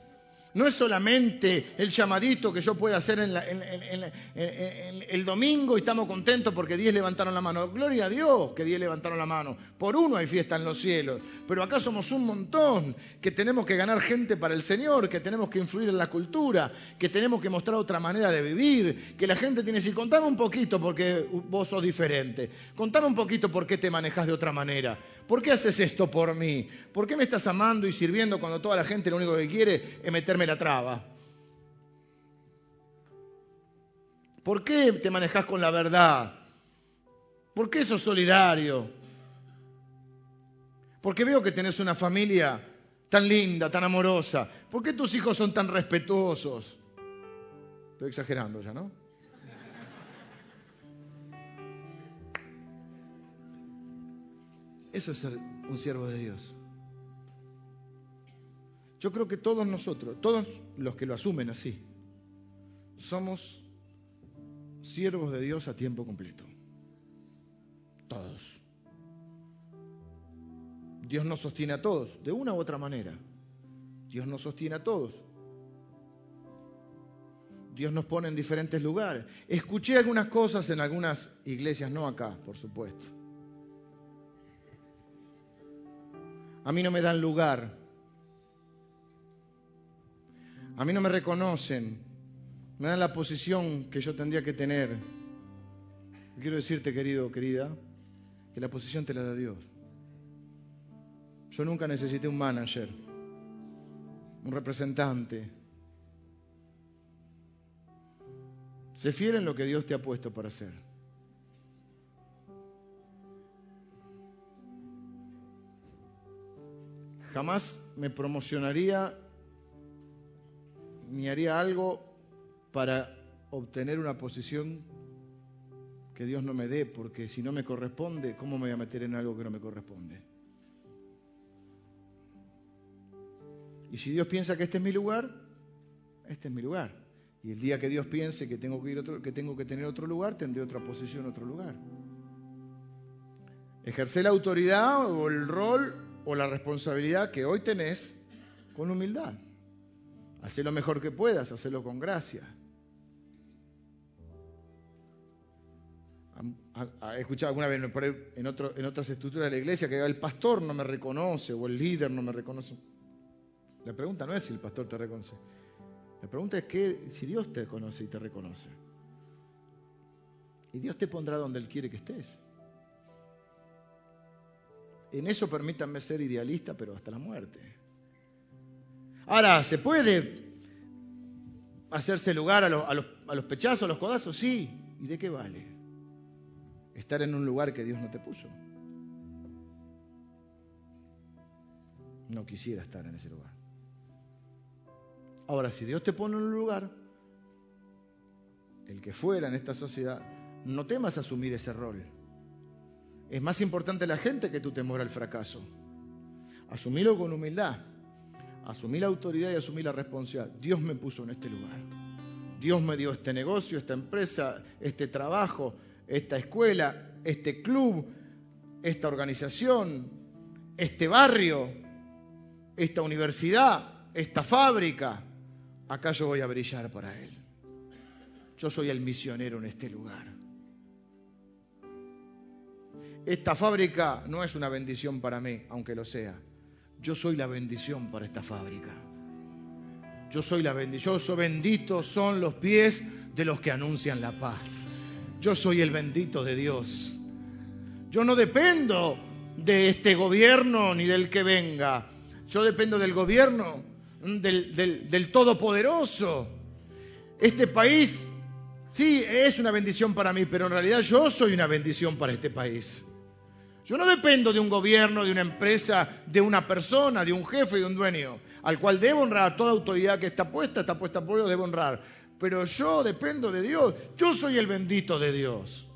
No es solamente el llamadito que yo pueda hacer el domingo y estamos contentos porque 10 levantaron la mano. Gloria a Dios que 10 levantaron la mano. Por uno hay fiesta en los cielos. Pero acá somos un montón que tenemos que ganar gente para el Señor, que tenemos que influir en la cultura, que tenemos que mostrar otra manera de vivir, que la gente tiene que decir, contame un poquito porque vos sos diferente. Contame un poquito por qué te manejas de otra manera. ¿Por qué haces esto por mí? ¿Por qué me estás amando y sirviendo cuando toda la gente lo único que quiere es meterme la traba? ¿Por qué te manejas con la verdad? ¿Por qué sos solidario? Porque veo que tenés una familia tan linda, tan amorosa. ¿Por qué tus hijos son tan respetuosos? Estoy exagerando ya, ¿no? Eso es ser un siervo de Dios. Yo creo que todos nosotros, todos los que lo asumen así, somos siervos de Dios a tiempo completo. Todos. Dios nos sostiene a todos, de una u otra manera. Dios nos sostiene a todos. Dios nos pone en diferentes lugares. Escuché algunas cosas en algunas iglesias, no acá, por supuesto A mí no me dan lugar. A mí no me reconocen. Me dan la posición que yo tendría que tener. Quiero decirte, querido, querida, que la posición te la da Dios. Yo nunca necesité un manager, un representante. Se fiel en lo que Dios te ha puesto para hacer. Jamás me promocionaría ni haría algo para obtener una posición que Dios no me dé, porque si no me corresponde, ¿cómo me voy a meter en algo que no me corresponde? Y si Dios piensa que este es mi lugar, este es mi lugar. Y el día que Dios piense que tengo que, ir otro, que, tengo que tener otro lugar, tendré otra posición, otro lugar. Ejercer la autoridad o el rol o la responsabilidad que hoy tenés con humildad. Hacé lo mejor que puedas, hacelo con gracia. He escuchado alguna vez en, otro, en otras estructuras de la iglesia que el pastor no me reconoce o el líder no me reconoce. La pregunta no es si el pastor te reconoce. La pregunta es que si Dios te conoce y te reconoce. Y Dios te pondrá donde Él quiere que estés. En eso permítanme ser idealista, pero hasta la muerte. Ahora, ¿se puede hacerse lugar a, los, pechazos, a los codazos? Sí. ¿Y de qué vale? Estar en un lugar que Dios no te puso. No quisiera estar en ese lugar. Ahora, si Dios te pone en un lugar, el que fuera en esta sociedad, no temas asumir ese rol. Es más importante la gente que tu temor al fracaso. Asumilo con humildad. Asumí la autoridad y asumí la responsabilidad. Dios me puso en este lugar. Dios me dio este negocio, esta empresa, este trabajo, esta escuela, este club, esta organización, este barrio, esta universidad, esta fábrica. Acá yo voy a brillar para Él. Yo soy el misionero en este lugar. Esta fábrica no es una bendición para mí, aunque lo sea. Yo soy la bendición para esta fábrica. Yo soy la bendición, benditos son los pies de los que anuncian la paz. Yo soy el bendito de Dios. Yo no dependo de este gobierno ni del que venga. Yo dependo del gobierno del, del Todopoderoso. Este país, sí, es una bendición para mí, pero en realidad yo soy una bendición para este país. Yo no dependo de un gobierno, de una empresa, de una persona, de un jefe, de un dueño, al cual debo honrar. Toda autoridad que está puesta, está puesta por Dios, debo honrar. Pero yo dependo de Dios. Yo soy el bendito de Dios.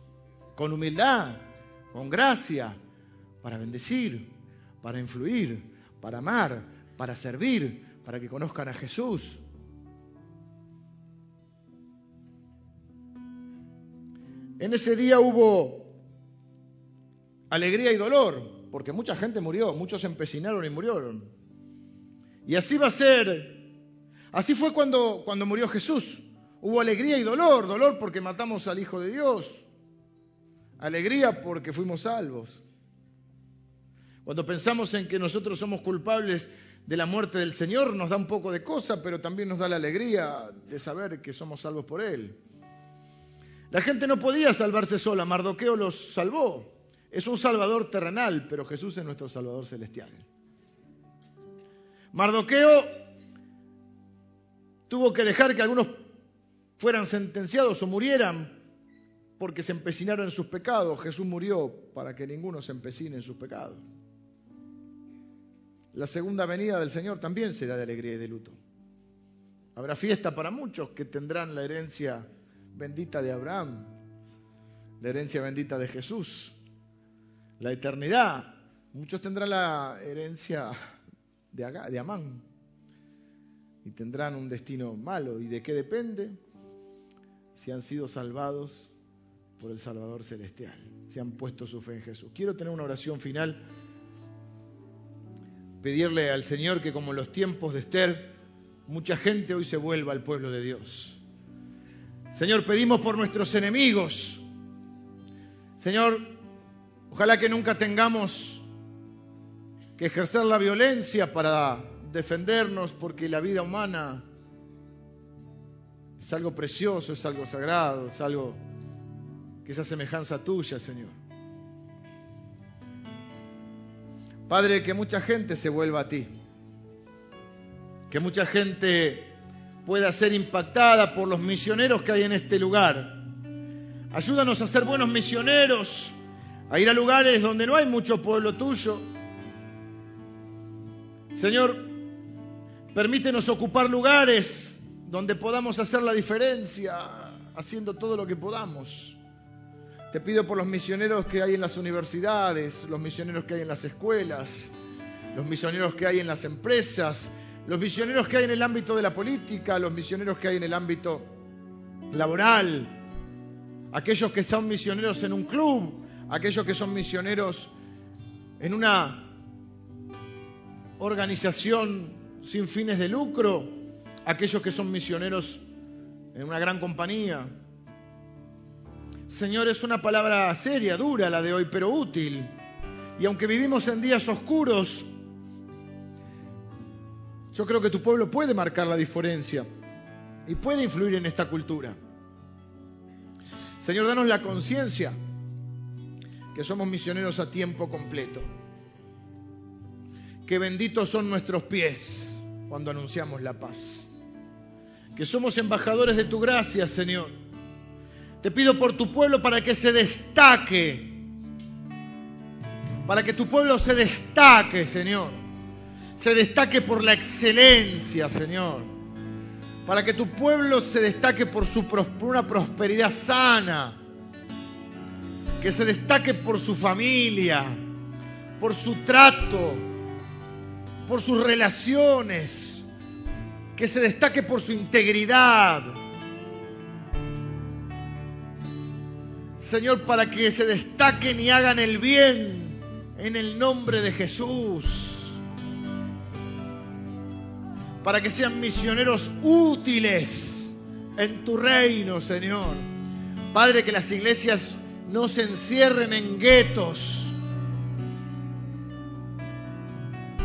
Con humildad, con gracia, para bendecir, para influir, para amar, para servir, para que conozcan a Jesús. En ese día hubo alegría y dolor, porque mucha gente murió, muchos empecinaron y murieron. Y así va a ser. Así fue cuando, cuando murió Jesús. Hubo alegría y dolor, dolor porque matamos al Hijo de Dios, alegría porque fuimos salvos. Cuando pensamos en que nosotros somos culpables de la muerte del Señor, nos da un poco de cosa, pero también nos da la alegría de saber que somos salvos por Él. La gente no podía salvarse sola, Mardoqueo los salvó. Es un salvador terrenal, pero Jesús es nuestro salvador celestial. Mardoqueo tuvo que dejar que algunos fueran sentenciados o murieran porque se empecinaron en sus pecados. Jesús murió para que ninguno se empecine en sus pecados. La segunda venida del Señor también será de alegría y de luto. Habrá fiesta para muchos que tendrán la herencia bendita de Abraham, la herencia bendita de Jesús la eternidad. Muchos tendrán la herencia de, Amán y tendrán un destino malo. ¿Y de qué depende? Si han sido salvados por el Salvador Celestial, si han puesto su fe en Jesús. Quiero tener una oración final, pedirle al Señor que como en los tiempos de Esther, mucha gente hoy se vuelva al pueblo de Dios. Señor, pedimos por nuestros enemigos. Señor, Ojalá que nunca tengamos que ejercer la violencia para defendernos, porque la vida humana es algo precioso, es algo sagrado, es algo que es a semejanza tuya, Señor. Padre, que mucha gente se vuelva a ti, que mucha gente pueda ser impactada por los misioneros que hay en este lugar. Ayúdanos a ser buenos misioneros a ir a lugares donde no hay mucho pueblo tuyo. Señor, permítenos ocupar lugares donde podamos hacer la diferencia, haciendo todo lo que podamos. Te pido por los misioneros que hay en las universidades, los misioneros que hay en las escuelas, los misioneros que hay en las empresas, los misioneros que hay en el ámbito de la política, los misioneros que hay en el ámbito laboral, aquellos que son misioneros en un club, aquellos que son misioneros en una organización sin fines de lucro, aquellos que son misioneros en una gran compañía. Señor, es una palabra seria, dura la de hoy, pero útil. Y aunque vivimos en días oscuros, yo creo que tu pueblo puede marcar la diferencia y puede influir en esta cultura. Señor, danos la conciencia que somos misioneros a tiempo completo. Que benditos son nuestros pies cuando anunciamos la paz. Que somos embajadores de tu gracia, Señor. Te pido por tu pueblo para que se destaque. Para que tu pueblo se destaque, Señor. Se destaque por la excelencia, Señor. Para que tu pueblo se destaque por, su, por una prosperidad sana que se destaque por su familia, por su trato, por sus relaciones, que se destaque por su integridad. Señor, para que se destaquen y hagan el bien en el nombre de Jesús. Para que sean misioneros útiles en tu reino, Señor. Padre, que las iglesias no se encierren en guetos,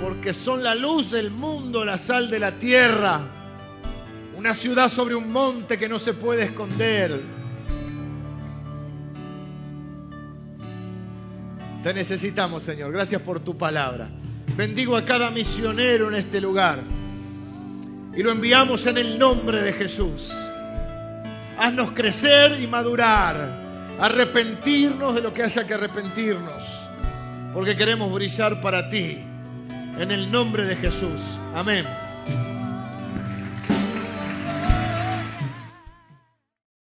porque son la luz del mundo, la sal de la tierra. Una ciudad sobre un monte que no se puede esconder. Te necesitamos, Señor. Gracias por tu palabra. Bendigo a cada misionero en este lugar. Y lo enviamos en el nombre de Jesús. Haznos crecer y madurar. Arrepentirnos de lo que haya que arrepentirnos. Porque queremos brillar para ti. En el nombre de Jesús. Amén.